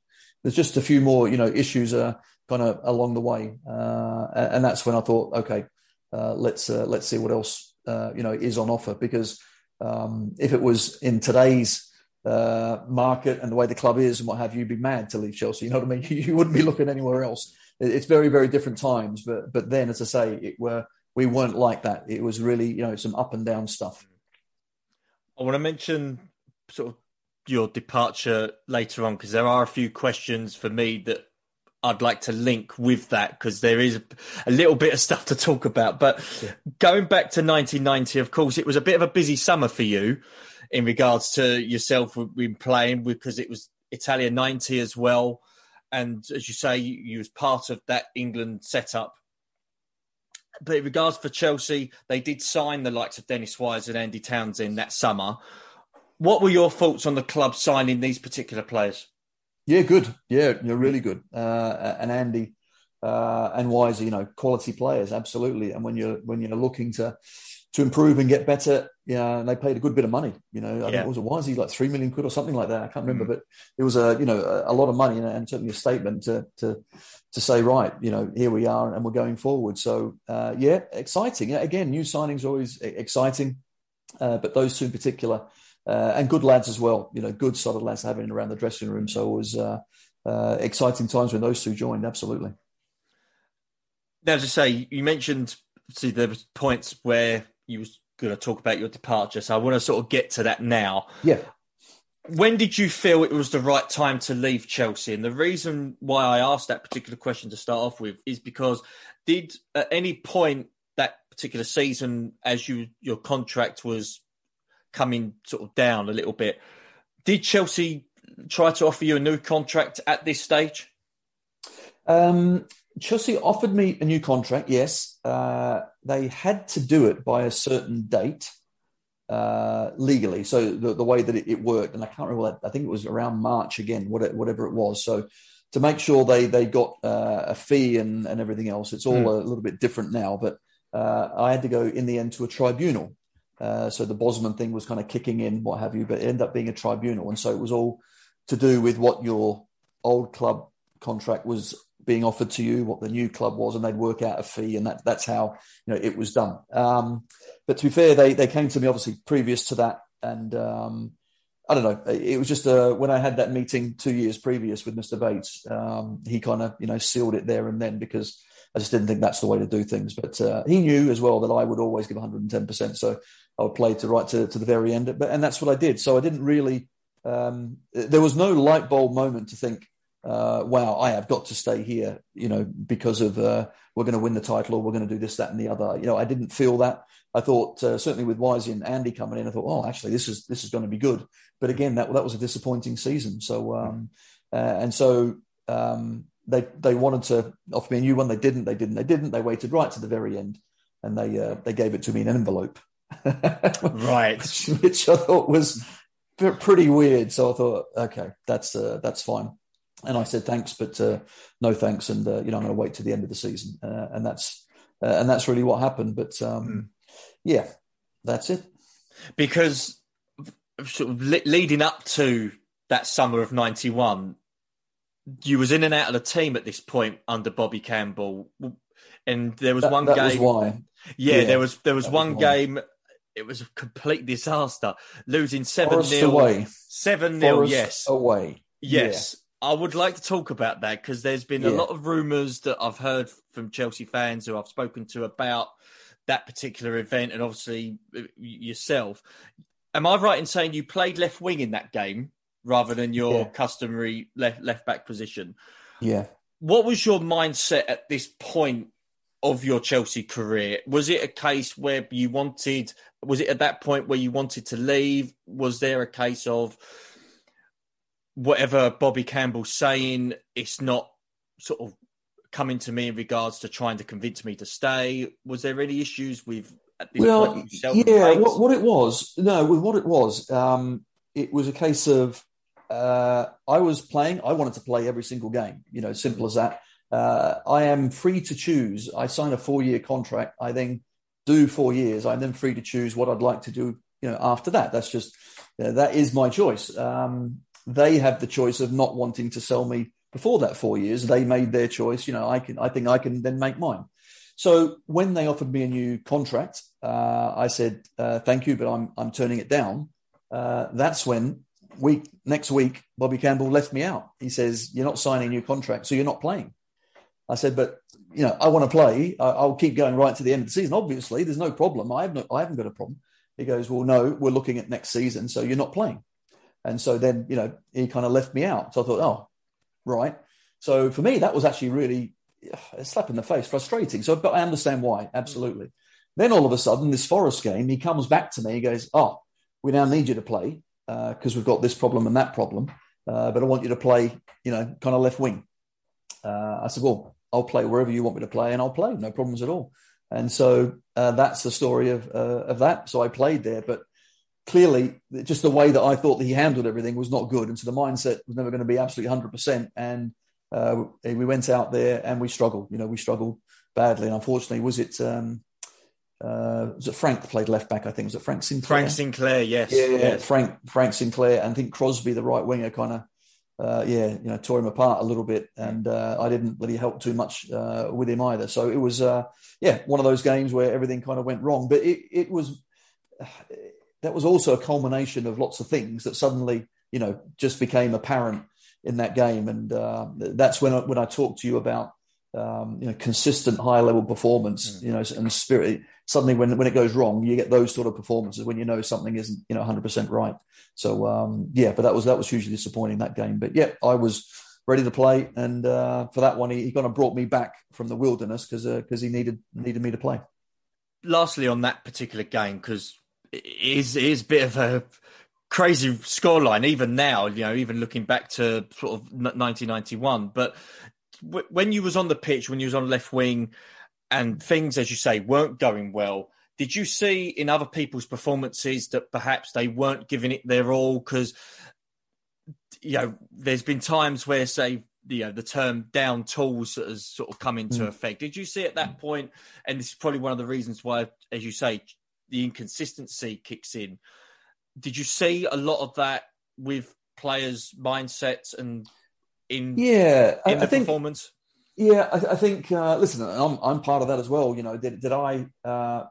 there's just a few more, you know, issues uh, kind of along the way, uh, and that's when I thought, okay, uh, let's uh, let's see what else uh, you know is on offer because um, if it was in today's uh, market and the way the club is and what have you, you'd be mad to leave Chelsea. You know what I mean? You wouldn't be looking anywhere else. It's very very different times, but but then as I say, it were we weren't like that. It was really you know some up and down stuff.
I want to mention sort of your departure later on because there are a few questions for me that I'd like to link with that because there is a little bit of stuff to talk about. But yeah. going back to 1990, of course, it was a bit of a busy summer for you in regards to yourself in playing because it was Italia 90 as well. And as you say, you, you was part of that England setup. But in regards for Chelsea, they did sign the likes of Dennis Wise and Andy Townsend that summer. What were your thoughts on the club signing these particular players?
Yeah, good. Yeah, you're really good. Uh, and Andy uh, and Wise, you know, quality players, absolutely. And when you're when you're looking to to improve and get better, yeah, and they paid a good bit of money. You know, I yeah. think it was a Wisey like three million quid or something like that. I can't remember, mm. but it was a you know a, a lot of money and, and, certainly a statement to to to say right, you know, here we are and we're going forward. So uh, yeah, exciting. Again, new signings always exciting, uh, but those two in particular uh, and good lads as well. You know, good solid lads having around the dressing room. So it was uh, uh, exciting times when those two joined. Absolutely.
Now, to say, you mentioned see there was points where you was going to talk about your departure, so I want to sort of get to that now.
Yeah.
When did you feel it was the right time to leave Chelsea? And the reason why I asked that particular question to start off with is because did at any point that particular season, as you your contract was coming sort of down a little bit. Did Chelsea try to offer you a new contract at this stage?
Um, Chelsea offered me a new contract. Yes, uh, they had to do it by a certain date uh, legally. So the, the way that it, it, worked, and I can't remember. I think it was around March again, whatever it was. So to make sure they they got uh, a fee and, and everything else, it's all mm. a little bit different now. But uh, I had to go in the end to a tribunal. Uh, so the Bosman thing was kind of kicking in, what have you, but it ended up being a tribunal. And so it was all to do with what your old club contract was being offered to you, what the new club was, and they'd work out a fee, and that, that's how you know it was done. Um, but to be fair, they they came to me obviously previous to that, and um, I don't know. It was just uh, when I had that meeting two years previous with Mr. Bates, um, he kind of you know sealed it there and then because I just didn't think that's the way to do things. But uh, he knew as well that I would always give 110. percent So I would play to right to, to the very end. But and that's what I did. So I didn't really. Um, there was no light bulb moment to think, uh, "Wow, I have got to stay here," you know, because of uh, we're going to win the title or we're going to do this, that, and the other. You know, I didn't feel that. I thought uh, certainly with Wisey and Andy coming in, I thought, "Oh, actually, this is this is going to be good." But again, that that was a disappointing season. So um, uh, and so um, they they wanted to offer me a new one. They didn't. They didn't. They didn't. They waited right to the very end, and they uh, they gave it to me in an envelope
right,
which, which, I thought was pretty weird. So I thought, okay, that's uh, that's fine. And I said thanks, but uh, no thanks, and uh, you know I'm going to wait to the end of the season, uh, and that's uh, and that's really what happened. But um, mm. yeah, that's it.
Because sort of leading up to that summer of '91, you was in and out of the team at this point under Bobby Campbell, and there was
that,
one
that
game.
Was.
Yeah, yeah, there was there was one was game it was a complete disaster, losing seven 0
away.
Seven 0 Yes,
away.
Yes. Yeah. I would like to talk about that because there's been yeah. a lot of rumours that I've heard from Chelsea fans who I've spoken to about that particular event, and obviously uh, yourself. Am I right in saying you played left wing in that game rather than your yeah. customary left left back position?
Yeah.
What was your mindset at this point of your Chelsea career? Was it a case where you wanted? Was it at that point where you wanted to leave? Was there a case of whatever Bobby Campbell's saying? It's not sort of coming to me in regards to trying to convince me to stay. Was there any issues with?
well, yeah. What, what, it was? No, with what it was, um, it was a case of uh, I was playing. I wanted to play every single game. You know, simple as that. uh, I am free to choose. I sign a four year contract. I then do four years. I'm then free to choose what I'd like to do. You know, after that, that's just that is my choice. Um, they have the choice of not wanting to sell me before that four years. They made their choice. You know, I can. I think I can then make mine. So when they offered me a new contract, uh, I said uh, thank you, but I'm I'm turning it down. Uh, that's when week next week Bobby Campbell left me out. He says you're not signing a new contract, so you're not playing. I said, but you know, I want to play. I, will keep going right to the end of the season. Obviously, there's no problem. I have no, I haven't got a problem. He goes, well, no, we're looking at next season, so you're not playing. And so then, you know, he kind of left me out. So I thought, oh, right. So for me, that was actually really a slap in the face, frustrating. So, but I understand why, absolutely. Then all of a sudden, this Forest game, he comes back to me. He goes, oh, we now need you to play because uh, we've got this problem and that problem. Uh, but I want you to play, you know, kind of left wing. Uh, I said, well, I'll play wherever you want me to play, and I'll play, no problems at all. And so that's the story of of that. So I played there, but clearly, just the way that I thought that he handled everything was not good, and so the mindset was never going to be absolutely hundred percent. And uh, we went out there and we struggled. You know, we struggled badly, and unfortunately, was it? Um, uh, was it Frank played left back? I think was it Frank Sinclair.
Frank Sinclair, yes,
yeah, yes. Frank Frank Sinclair, and I think Crosby, the right winger, kind of uh, yeah, you know, tore him apart a little bit, and uh, I didn't really help too much uh, with him either. So it was, uh, yeah, one of those games where everything kind of went wrong. But it, it was that was also a culmination of lots of things that suddenly, you know, just became apparent in that game, and uh, that's when I, when I talked to you about um, you know consistent high level performance, mm. you know, and spirit suddenly when when it goes wrong, you get those sort of performances when you know something isn't you know 100 percent right. So um, yeah, but that was that was hugely disappointing that game. But yeah, I was ready to play, and uh, for that one, he, he, kind of brought me back from the wilderness because because uh, he needed needed me to play.
Lastly, on that particular game, because it is it is a bit of a crazy scoreline even now. You know, even looking back to sort of 1991, but when you was on the pitch, when you was on left wing and things, as you say, weren't going well. Did you see in other people's performances that perhaps they weren't giving it their all? Because you know, there's been times where, say, you know, the term "down tools" has sort of come into mm. effect. Did you see at that point? And this is probably one of the reasons why, as you say, the inconsistency kicks in. Did you see a lot of that with players' mindsets and in
yeah
in
I,
the I think, performance?
Yeah, I, I think. Uh, listen, I'm I'm part of that as well. You know, did did I uh,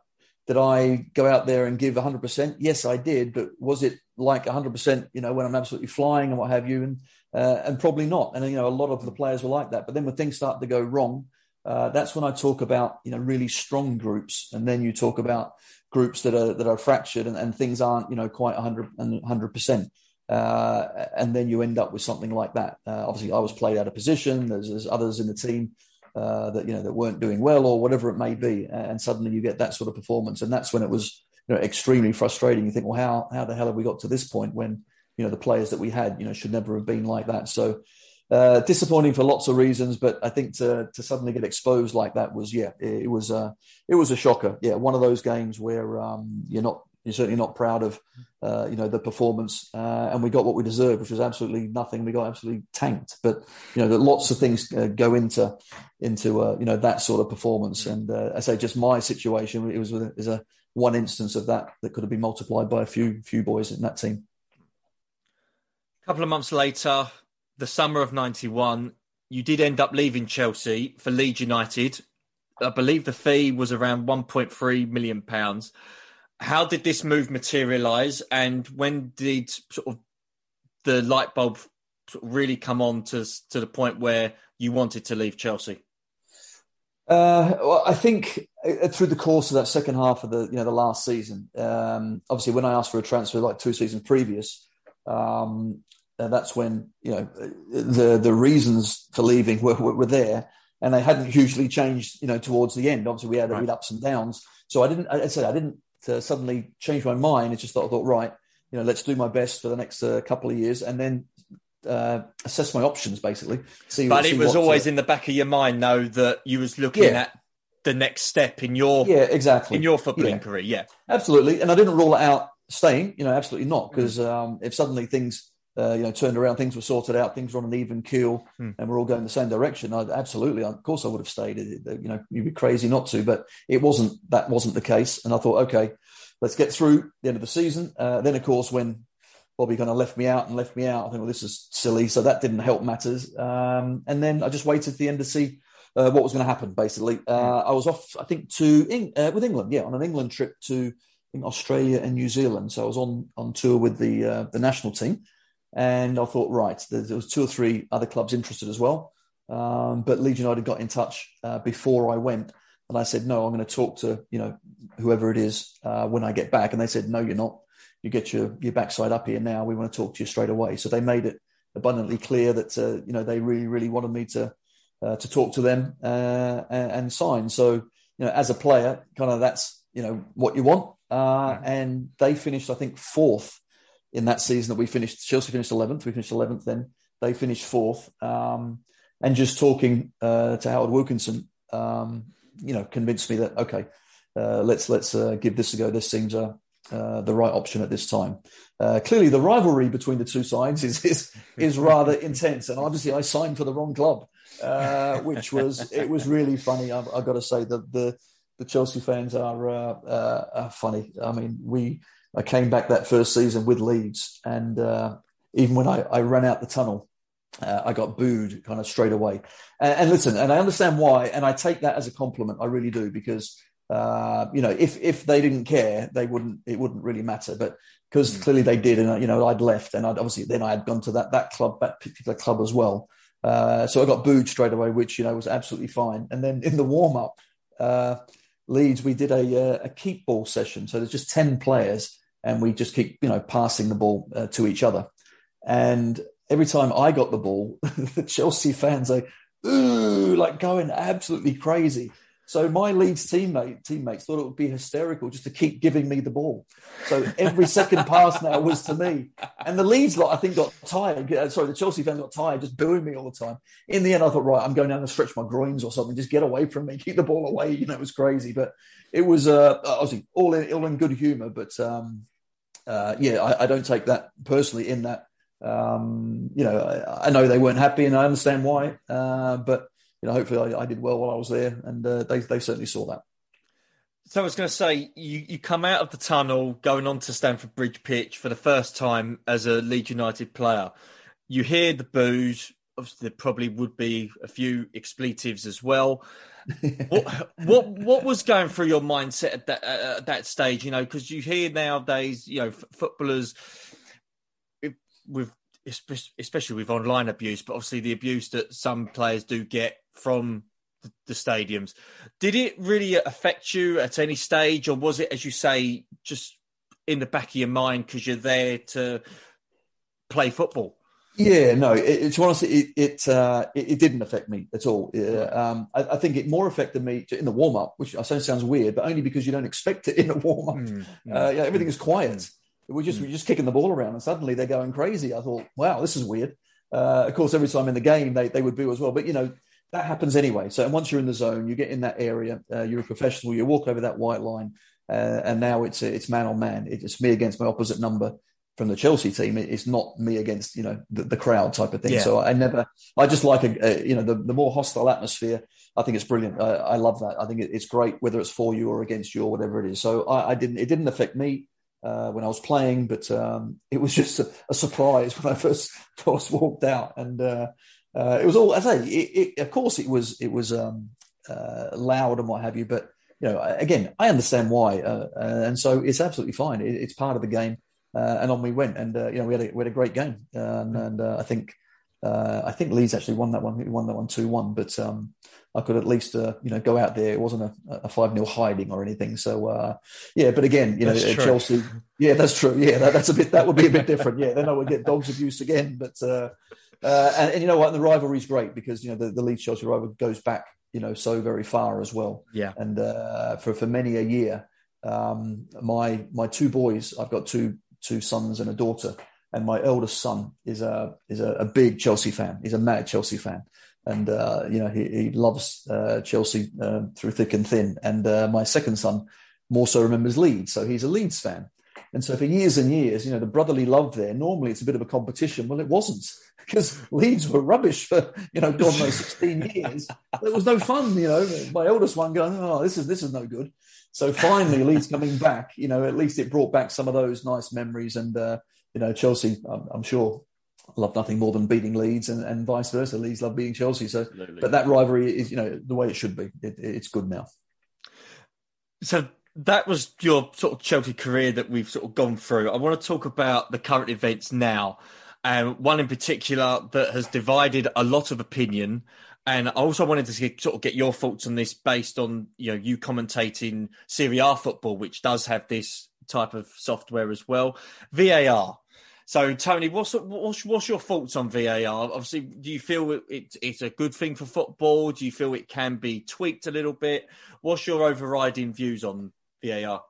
did I go out there and give 100? percent Yes, I did. But was it like 100? percent You know, when I'm absolutely flying and what have you, and uh, and probably not. And you know, a lot of the players were like that. But then when things start to go wrong, uh, that's when I talk about you know really strong groups, and then you talk about groups that are that are fractured and, and things aren't you know quite 100 and 100 percent. Uh, and then you end up with something like that. Uh, obviously, I was played out of position. There's, there's others in the team uh, that you know that weren't doing well, or whatever it may be, and suddenly you get that sort of performance, and that's when it was you know extremely frustrating. You think, well, how how the hell have we got to this point when you know the players that we had you know should never have been like that? So. Uh, disappointing for lots of reasons, but I think to to suddenly get exposed like that was yeah, it, it was uh, it was a shocker. Yeah, one of those games where um, you're not you're certainly not proud of, uh, you know, the performance. Uh, and we got what we deserved, which was absolutely nothing. We got absolutely tanked. But you know, lots of things uh, go into into uh, you know that sort of performance. And uh, I say, just my situation, it was a, is a one instance of that that could have been multiplied by a few few boys in that team.
A couple of months later, the summer of '91, you did end up leaving Chelsea for Leeds United. I believe the fee was around 1.3 million pounds how did this move materialize and when did sort of the light bulb sort of really come on to to the point where you wanted to leave Chelsea?
Uh, well, I think uh, through the course of that second half of the you know the last season, um, obviously when I asked for a transfer like two seasons previous, um, uh, that's when you know the the reasons for leaving were, were, were there, and they hadn't hugely changed. You know towards the end, obviously we had a right. ups and downs. So I didn't. I said I didn't to suddenly change my mind. It's just thought I thought, right, you know, let's do my best for the next uh, couple of years, and then uh, assess my options basically.
See, but see it was always to... in the back of your mind, though, that you was looking yeah. at the next step in your
yeah exactly
in your footballing yeah. career. Yeah,
absolutely. And I didn't rule it out staying. You know, absolutely not, because mm. um, if suddenly things uh, you know, turned around, things were sorted out, things were on an even keel, hmm. and we're all going the same direction. I, absolutely, of course, I would have stayed. You know, you'd be crazy not to, but it wasn't. That wasn't the case, and I thought, okay, let's get through the end of the season. Uh, then, of course, when Bobby kind of left me out and left me out, I think, well, this is silly, so that didn't help matters. Um, and then I just waited at the end to see uh, what was going to happen. Basically, uh, I was off, I think, to Eng- uh, with England, yeah, on an England trip to Australia and New Zealand. So I was on on tour with the uh, the national team, and I thought, right, there, there, was two or three other clubs interested as well. Um, but Leeds United got in touch uh, before I went, and I said, no, I'm going to talk to you know whoever it is uh, when I get back. And they said, no, you're not. You get your your backside up here now. We want to talk to you straight away. So they made it abundantly clear that uh, you know they really really wanted me to uh, to talk to them uh, and, and, sign. So you know, as a player, kind of that's you know what you want. Uh, and they finished, I think, fourth in that season that we finished. Chelsea finished eleventh. We finished eleventh. Then they finished fourth. Um, and just talking uh, to Howard Wilkinson, um, you know, convinced me that okay, uh, let's let's give this a go. This seems a uh, the right option at this time. Uh, clearly, the rivalry between the two sides is is, is rather intense, and obviously, I signed for the wrong club, uh, which was it was really funny. I've, I've got to say that the the Chelsea fans are, uh, uh, are funny. I mean, we I came back that first season with Leeds, and even when I, I ran out the tunnel, I got booed kind of straight away. And, and listen, and I understand why, and I take that as a compliment. I really do because uh, you know, if if they didn't care, they wouldn't. It wouldn't really matter. But because mm. clearly they did, and you know, I'd left, and I'd obviously then I had gone to that that club, that particular club as well. Uh, so I got booed straight away, which you know was absolutely fine. And then in the warm up, uh, Leeds, we did a uh, a keep ball session. So there's just ten players, and we just keep you know passing the ball uh, to each other. And every time I got the ball, the Chelsea fans are ooh like going absolutely crazy. So my Leeds teammate teammates thought it would be hysterical just to keep giving me the ball. So every second pass now was to me. And the Leeds lot, I think, got tired. Uh, sorry, the Chelsea fans got tired just booing me all the time. In the end, I thought, right, I'm going down to stretch my groins or something. Just get away from me, keep the ball away. You know, it was crazy, but it was uh, obviously all in all in good humour. But um, uh, yeah, I, I, don't take that personally. In that, um, you know, I, I, know they weren't happy, and I understand why. Uh, but you know, hopefully I, I did well while I was there, and uh, they they certainly saw that.
So I was going to say, you, you come out of the tunnel going on to Stamford Bridge pitch for the first time as a Leeds United player. You hear the boos. Obviously, there probably would be a few expletives as well. what, what what was going through your mindset at that uh, at that stage? You know, because you hear nowadays, you know, f- footballers with especially with online abuse, but obviously the abuse that some players do get from the stadiums. Did it really affect you at any stage, or was it, as you say, just in the back of your mind because you're there to play football?
Yeah, no. It, it's honestly, it it, uh, it, it didn't affect me at all. Um, I, I, think it more affected me in the warm up, which I say sounds weird, but only because you don't expect it in a warm up. Mm, mm, uh, yeah, everything is quiet. We're just mm. we're just kicking the ball around, and suddenly they're going crazy. I thought, wow, this is weird. Uh, of course, every time in the game they they would boo as well, but you know that happens anyway. So once you're in the zone, you get in that area, uh, you're a professional, you walk over that white line, uh, and now it's it's man on man. It's me against my opposite number from the Chelsea team. It's not me against you know the, the crowd type of thing. Yeah. So I never, I just like a, a you know the, the more hostile atmosphere. I think it's brilliant. I, I love that. I think it, it's great whether it's for you or against you or whatever it is. So I, I didn't. It didn't affect me uh, when I was playing, but um, it was just a, a, surprise when I first first walked out, and uh, uh, it was all. I say, it, it, of course, it was it was um, uh, loud and what have you, but you know, again, I understand why, uh, uh, and so it's absolutely fine. It, it's part of the game, and on we went, and you know, we had a, we had a great game, and, and I think. I think Leeds actually won that one. We won that one two one, but um, I could at least uh, you know go out there. It wasn't a, a five 0 hiding or anything. So uh, yeah, but again, you know Chelsea. Yeah, that's true. Yeah, that, that's a bit. That would be a bit different. Yeah, then I would get dogs abuse again. But uh, uh, and, and, you know what? The rivalry is great because you know the, the Leeds Chelsea rivalry goes back you know so very far as well.
Yeah,
and uh, for for many a year, um, my my two boys. I've got two two sons and a daughter and my eldest son is a is a, a, big Chelsea fan. He's a mad Chelsea fan, and uh, you know he, he loves uh, Chelsea uh, through thick and thin. And uh, my second son more so remembers Leeds, so he's a Leeds fan. And so for years and years, you know, the brotherly love there, normally it's a bit of a competition. Well, it wasn't because Leeds were rubbish for, you know, God knows 16 years. There was no fun, you know. My eldest one going, oh, this is this is no good. So finally, Leeds coming back, you know, at least it brought back some of those nice memories. And, uh, you know, Chelsea, I'm, I'm sure, love nothing more than beating Leeds and, and vice versa. Leeds love beating Chelsea. So, Absolutely. but that rivalry is, you know, the way it should be. It, it's good now.
So that was your sort of Chelsea career that we've sort of gone through. I want to talk about the current events now, and one in particular that has divided a lot of opinion. And I also wanted to sort of get your thoughts on this based on you know you commentating Serie A football, which does have this type of software as well. VAR. So, Tony, what's, what's what's your thoughts on VAR? Obviously, do you feel it, it's a good thing for football? Do you feel it can be tweaked a little bit? What's your overriding views on VAR?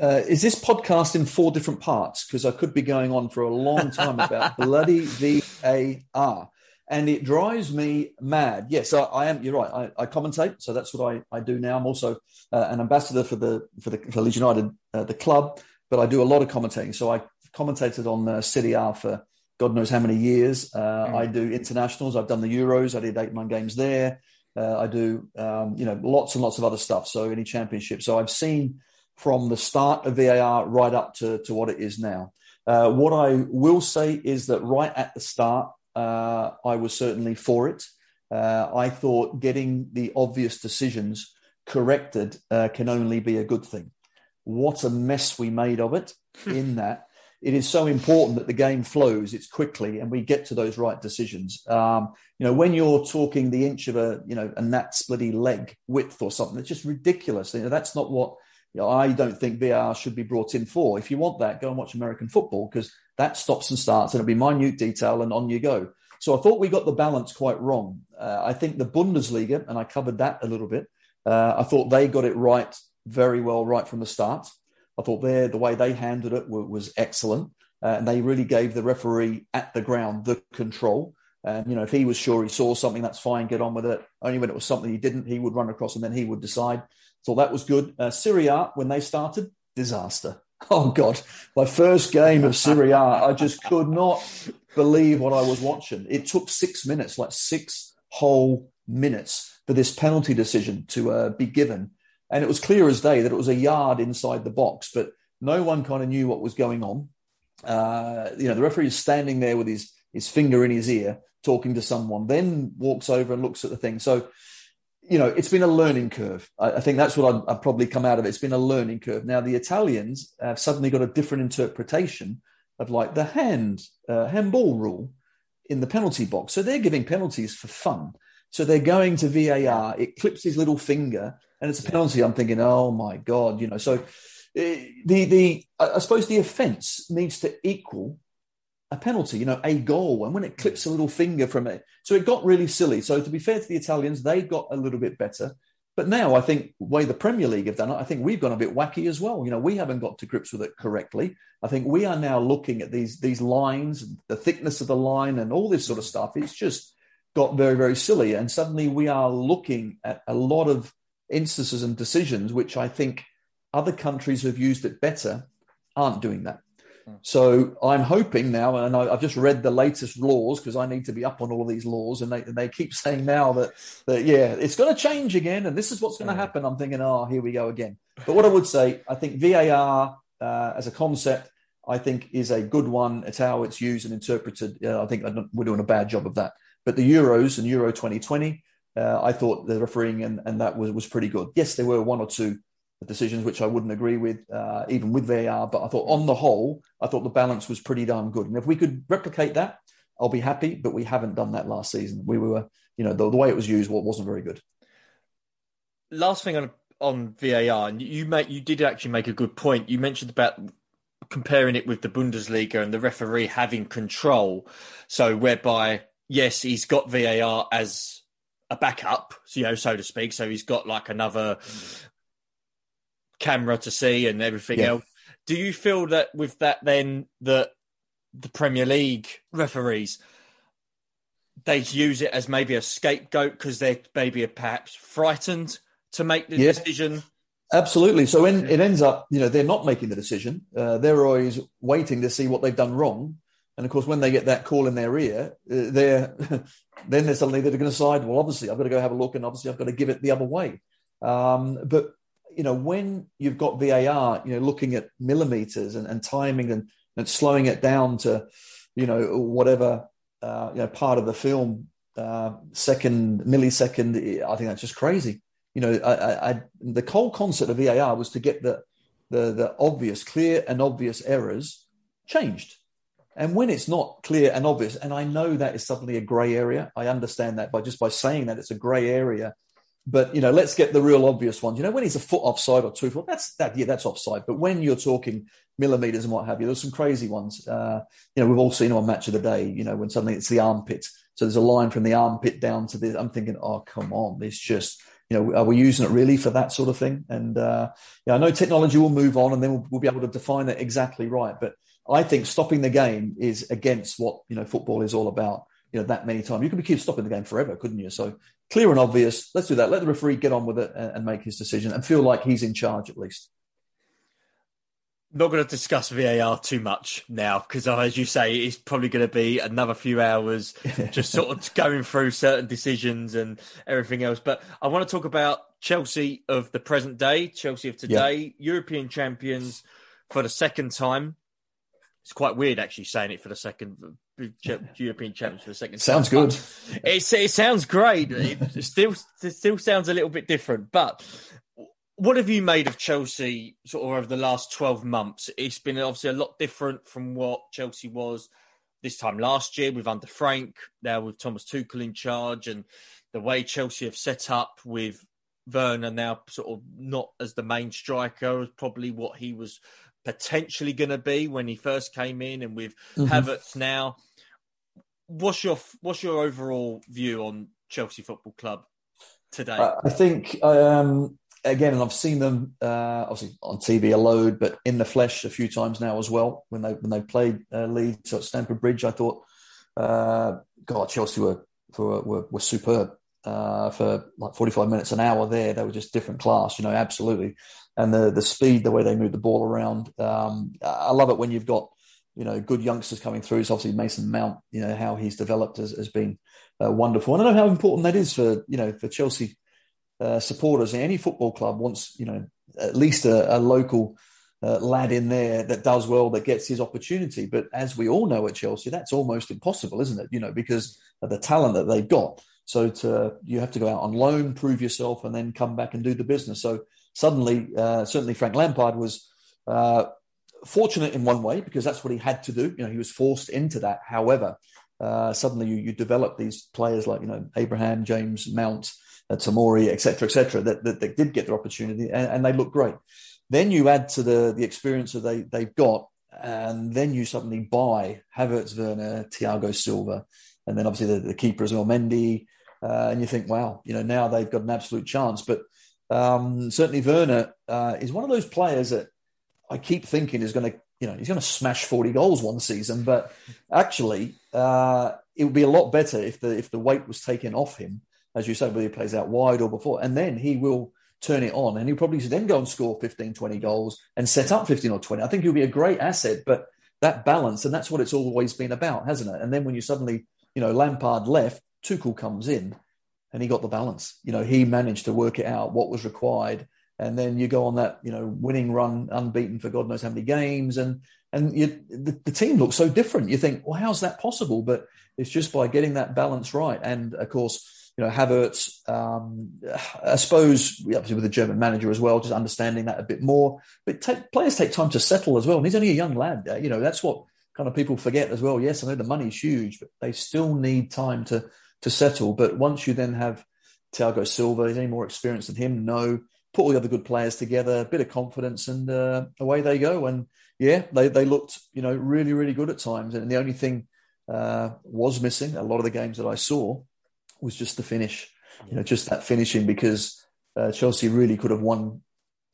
Uh, is this podcast in four different parts? Because I could be going on for a long time about bloody VAR. And it drives me mad. Yes, I, I am. You're right. I, I, commentate, so that's what I, I do now. I'm also uh, an ambassador for the for the for Leeds United, uh, the club. But I do a lot of commentating. So I commentated on uh, Serie A for God knows how many years. Uh, mm. I do internationals. I've done the Euros. I did eight nine games there. Uh, I do, um, you know, lots and lots of other stuff. So any championship. So I've seen from the start of VAR right up to, to what it is now. Uh, what I will say is that right at the start, uh, I was certainly for it. Uh, I thought getting the obvious decisions corrected uh, can only be a good thing. What a mess we made of it in that it is so important that the game flows, it's quickly, and we get to those right decisions. Um, you know, when you're talking the inch of a, you know, a gnat splitty leg width or something, it's just ridiculous. You know, that's not what you know, I don't think VAR should be brought in for. If you want that, go and watch American football because that stops and starts and it'll be minute detail and on you go. So I thought we got the balance quite wrong. Uh, I think the Bundesliga, and I covered that a little bit, uh, I thought they got it right very well right from the start. I thought there the way they handled it was, was excellent, uh, and they really gave the referee at the ground the control. And you know, if he was sure he saw something, that's fine, get on with it. Only when it was something he didn't, he would run across and then he would decide. So that was good. Uh, when they started, disaster. Oh God, my first game of Serie A, I just could not believe what I was watching. It took six minutes, like six whole minutes, for this penalty decision to uh, be given and it was clear as day that it was a yard inside the box, but no one kind of knew what was going on. Uh, you know, the referee is standing there with his his finger in his ear, talking to someone, then walks over and looks at the thing. So, you know, it's been a learning curve. I, I think that's what I'd, I'd, probably come out of it. It's been a learning curve. Now, the Italians have suddenly got a different interpretation of like the hand uh, handball rule in the penalty box. So they're giving penalties for fun. So they're going to VAR. It clips his little finger and it's a penalty. I'm thinking, oh my god, you know. So eh, the the I suppose the offence needs to equal a penalty, you know, a goal. And when it clips a little finger from it, so it got really silly. So to be fair to the Italians, they got a little bit better. But now I think the way the Premier League have done it, I think we've gone a bit wacky as well. You know, we haven't got to grips with it correctly. I think we are now looking at these these lines, the thickness of the line, and all this sort of stuff. It's just got very very silly, and suddenly we are looking at a lot of instances and decisions which I think other countries who have used it better aren't doing that. Hmm. So I'm hoping now, and I, have just read the latest laws because I need to be up on all of these laws, and they, they keep saying now that, that yeah, it's going to change again, and this is what's going to hmm. happen. I'm thinking, oh, here we go again. But what I would say, I think VAR uh, as a concept, I think is a good one. It's how it's used and interpreted. Uh, I think we're doing a bad job of that. But the Euros and Euro 2020, uh, I thought the refereeing and, and that was, was pretty good. Yes, there were one or two decisions which I wouldn't agree with, uh, even with VAR, but I thought on the whole, I thought the balance was pretty darn good. And if we could replicate that, I'll be happy, but we haven't done that last season. We were, you know, the, the way it was used wasn't very good.
Last thing on on VAR, and you make you did actually make a good point. You mentioned about comparing it with the Bundesliga and the referee having control. So whereby, yes, he's got VAR as a backup, you know, so to speak. So he's got like another camera to see and everything yeah. else. Do you feel that with that then that the Premier League referees they use it as maybe a scapegoat because they're maybe perhaps frightened to make the yeah. decision
Absolutely. So in, it ends up, you know, they're not making the decision. Uh, they're always waiting to see what they've done wrong. And of course, when they get that call in their ear, uh, they're then they're suddenly they're going to decide. Well, obviously, I've got to go have a look, and obviously, I've got to give it the other way. Um, but you know, when you've got VAR, you know, looking at millimeters and, and timing and, and slowing it down to, you know, whatever uh, you know part of the film, uh, second millisecond, I think that's just crazy you know, I, I, the whole concept of VAR was to get the, the, the obvious, clear and obvious errors changed. And when it's not clear and obvious, and I know that is suddenly a grey area, I understand that by just by saying that it's a grey area. But you know, let's get the real obvious ones. You know, when he's a foot offside or two foot, that's that. Yeah, that's offside. But when you're talking millimeters and what have you, there's some crazy ones. Uh, you know, we've all seen on Match of the Day. You know, when suddenly it's the armpit, so there's a line from the armpit down to the. I'm thinking, oh come on, it's just you know, are we using it really for that sort of thing? And uh, yeah, I know technology will move on, and then we'll, we'll, be able to define it exactly right. But I think stopping the game is against what you know football is all about. You know, that many times you could be keep stopping the game forever, couldn't you? So clear and obvious. Let's do that. Let the referee get on with it and, and make his decision, and feel like he's in charge at least
not going to discuss VAR too much now because, as you say, it's probably going to be another few hours just sort of going through certain decisions and everything else. But I want to talk about Chelsea of the present day, Chelsea of today, yeah. European champions for the second time. It's quite weird actually saying it for the second European champions for the second.
Sounds time. good.
It, it sounds great. It still it still sounds a little bit different, but what have you made of Chelsea sort of over the last 12 months? It's been obviously a lot different from what Chelsea was this time last year with under Frank, now with Thomas Tuchel in charge, and the way Chelsea have set up with Werner now sort of not as the main striker, as probably what he was potentially going to be when he first came in, and with mm-hmm. Havertz now. What's your what's your overall view on Chelsea Football Club today?
I think um, again, and I've seen them uh, obviously on TV a load, but in the flesh a few times now as well. When they when they played uh, Leeds at Stamford Bridge, I thought, uh, God, Chelsea were were, were, were superb uh, for like forty five minutes an hour. There, they were just different class, you know, absolutely. And the the speed, the way they move the ball around, um, I love it when you've got you know good youngsters coming through. So obviously Mason Mount, you know how he's developed has, has been uh, wonderful. And I know how important that is for you know for Chelsea uh, supporters. Any football club wants, you know, at least a, a local uh, lad in there that does well, that gets his opportunity. But as we all know at Chelsea, that's almost impossible, isn't it? You know, because of the talent that they've got. So to, you have to go out on loan, prove yourself, and then come back and do the business. So suddenly, uh, certainly Frank Lampard was uh, fortunate in one way because that's what he had to do. You know, he was forced into that. However, uh, suddenly you, you develop these players like you know Abraham, James, Mount, uh, Tomori, etc., etc., that, that, that, did get their opportunity and, and, they look great. Then you add to the the experience that they they've got, and then you suddenly buy Havertz, Werner, Thiago Silva, and then obviously the, the keeper as well, Mendy, uh, and you think, wow, you know, now they've got an absolute chance. But um, certainly Werner uh, is one of those players that I keep thinking is going to, you know, he's going to smash forty goals one season, but actually. Uh, it would be a lot better if the if the weight was taken off him as you say, whether he plays out wide or before. And then he will turn it on and he'll probably then go and score 15, 20 goals and set up 15 or 20. I think he'll be a great asset, but that balance, and that's what it's always been about, hasn't it? And then when you suddenly, you know, Lampard left, Tuchel comes in and he got the balance. You know, he managed to work it out what was required. And then you go on that, you know, winning run, unbeaten for God knows how many games, and and you, the, the team looks so different. You think, well, how's that possible? But it's just by getting that balance right. And of course, you know, Havertz, um, I suppose, obviously with the German manager as well, just understanding that a bit more. But take, players take time to settle as well. And he's only a young lad. You know, that's what kind of people forget as well. Yes, I know the money's huge, but they still need time to to settle. But once you then have Thiago Silva, any more experienced than him? No. Put all the other good players together, a bit of confidence, and uh, away they go. And yeah, they, they looked, you know, really, really good at times. And the only thing uh, was missing, a lot of the games that I saw, was just the finish. You know, just that finishing because uh, Chelsea really could have won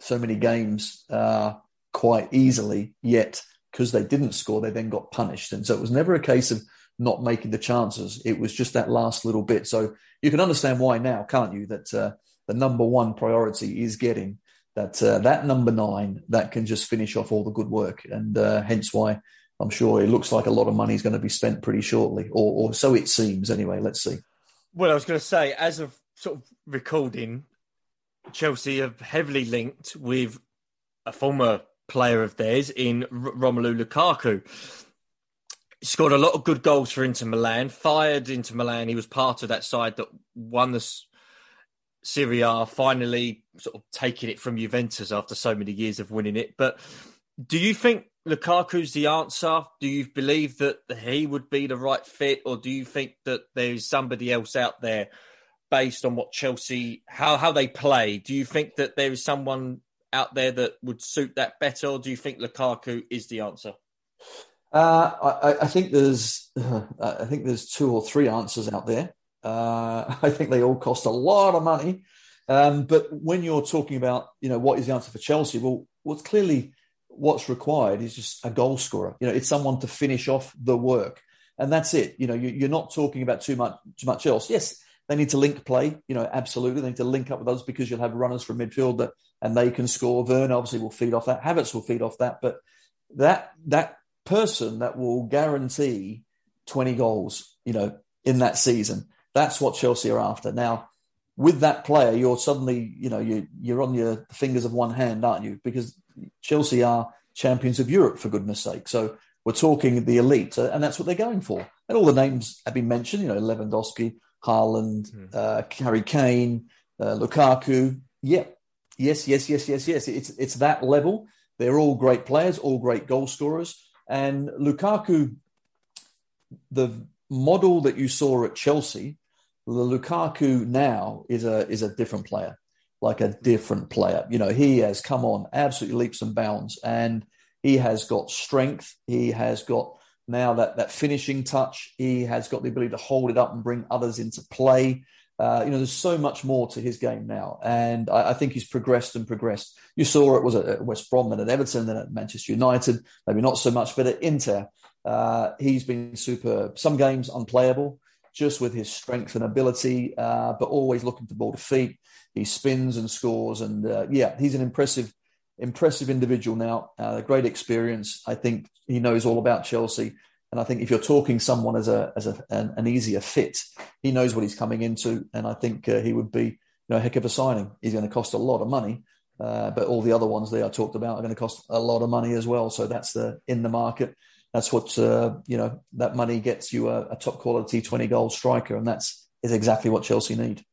so many games uh, quite easily. Yet, because they didn't score, they then got punished, and so it was never a case of not making the chances. It was just that last little bit. So you can understand why now, can't you? That uh, the number one priority is getting that uh, that number nine that can just finish off all the good work, and uh, hence why I'm sure it looks like a lot of money is going to be spent pretty shortly, or, or so it seems. Anyway, let's see.
Well, I was going to say, as of sort of recording, Chelsea have heavily linked with a former player of theirs in Romelu Lukaku. He scored a lot of good goals for Inter Milan, fired Inter Milan. He was part of that side that won the Serie A, finally sort of taking it from Juventus after so many years of winning it. But do you think Lukaku's the answer? Do you believe that he would be the right fit, or do you think that there is somebody else out there based on what Chelsea how how they play? Do you think that there is someone out there that would suit that better, or do you think Lukaku is the answer?
Uh, I, I, think there's uh, I think there's two or three answers out there. Uh, I think they all cost a lot of money. Um, but when you're talking about, you know, what is the answer for Chelsea? Well, what's clearly what's required is just a goal scorer. You know, it's someone to finish off the work, and that's it. You know, you, are not talking about too much too much else. Yes, they need to link play. You know, absolutely, they need to link up with others because you'll have runners from midfield that and they can score. Werner obviously will feed off that. Havertz will feed off that, but that that person that will guarantee 20 goals, you know, in that season that's what Chelsea are after. Now, with that player, you're suddenly, you know, you, you're on your fingers of one hand, aren't you? Because Chelsea are champions of Europe, for goodness sake. So we're talking the elite, uh, and that's what they're going for. And all the names have been mentioned, you know, Lewandowski, Haaland, mm. uh, Harry Kane, uh, Lukaku. Yeah, yes, yes, yes, yes, yes. It's it's that level. They're all great players, all great goal scorers, and Lukaku. The model that you saw at Chelsea the Lukaku now is a is a different player, like a different player. You know, he has come on absolutely leaps and bounds, and he has got strength. He has got now that that finishing touch. He has got the ability to hold it up and bring others into play. Uh, you know, there's so much more to his game now, and I, I, think he's progressed and progressed. You saw it was at West Brom and at Everton, then at Manchester United. Maybe not so much, but at Inter, uh, he's been superb. Some games unplayable just with his strength and ability, uh, but always looking to ball to feet. He spins and scores, and uh, yeah, he's an impressive, impressive individual now. Uh, great experience. I think he knows all about Chelsea, and I think if you're talking someone as a as a, an, an easier fit, he knows what he's coming into, and I think uh, he would be you know, a heck of a signing. He's going to cost a lot of money. Uh, but all the other ones that I talked about are going to cost a lot of money as well. So that's the in the market that's what uh, you know that money gets you a, a, top quality 20 goal striker and that's is exactly what chelsea need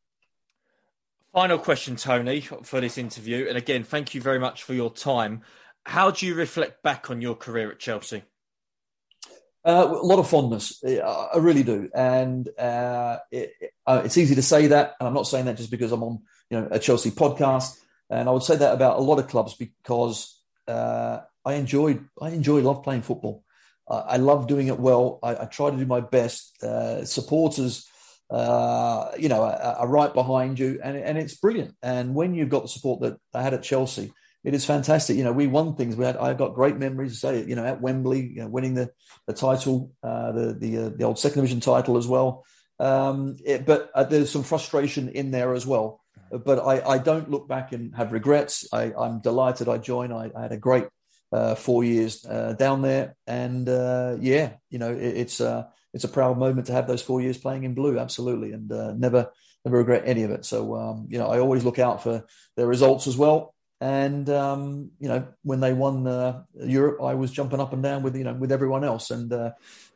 final question tony for this interview and again thank you very much for your time how do you reflect back on your career at chelsea
uh, a lot of fondness, I really do, and uh, it, uh, it's easy to say that, and I'm not saying that just because I'm on, you know, a Chelsea podcast, and I would say that about a lot of clubs because uh, I enjoyed, I enjoy, love playing football. I love doing it well. I, I try to do my best. Uh, supporters, uh, you know, are, are, right behind you, and, and it's brilliant. And when you've got the support that I had at Chelsea, it is fantastic. You know, we won things. We had I've got great memories. Say, you know, at Wembley, you know, winning the the title, uh, the the uh, the old second division title as well. Um, it, but uh, there's some frustration in there as well. But I, I don't look back and have regrets. I, am delighted I joined. I, I, had a great uh, four years uh, down there, and uh, yeah, you know, it, it's it's a proud moment to have those four years playing in blue, absolutely, and never never regret any of it. So um, you know, I always look out for their results as well. And um, you know, when they won uh, Europe, I was jumping up and down with you know with everyone else, and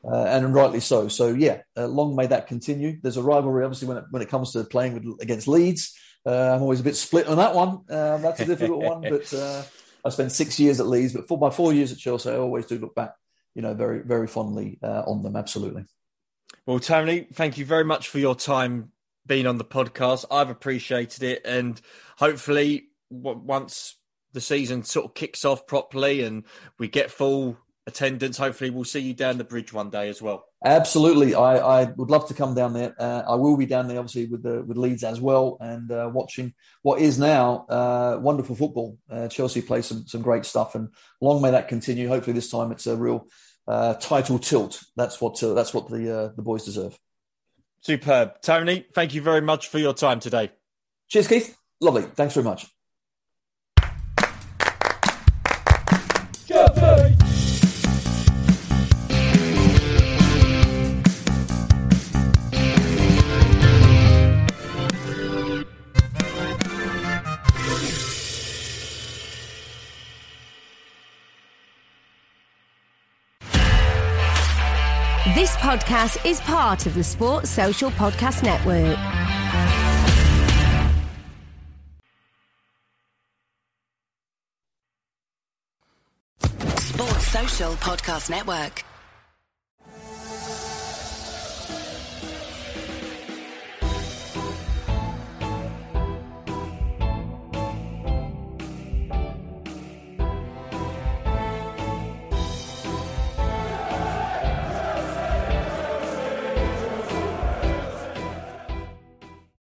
and rightly so. So yeah, long may that continue. There's a rivalry, obviously, when it, when it comes to playing with, against Leeds. I'm always a bit split on that one. that's a difficult one, but I spent six years at Leeds, but for my four years at Chelsea, I always do look back, you know, very, very fondly uh, on them. Absolutely.
Well, Tony, thank you very much for your time being on the podcast. I've appreciated it, and hopefully, once the season sort of kicks off properly and we get full attendance. Hopefully, we'll see you down the bridge one day as well.
Absolutely, I, I would love to come down there. Uh, I will be down there, obviously, with the with Leeds as well, and uh, watching what is now uh, wonderful football. Uh, Chelsea play some some great stuff, and long may that continue. Hopefully, this time it's a real uh, title tilt. That's what uh, that's what the the boys deserve.
Superb, Tony. Thank you very much for your time today.
Cheers, Keith. Lovely. Thanks very much.
Podcast is part of the Sports Social Podcast Network.
Sports Social Podcast Network.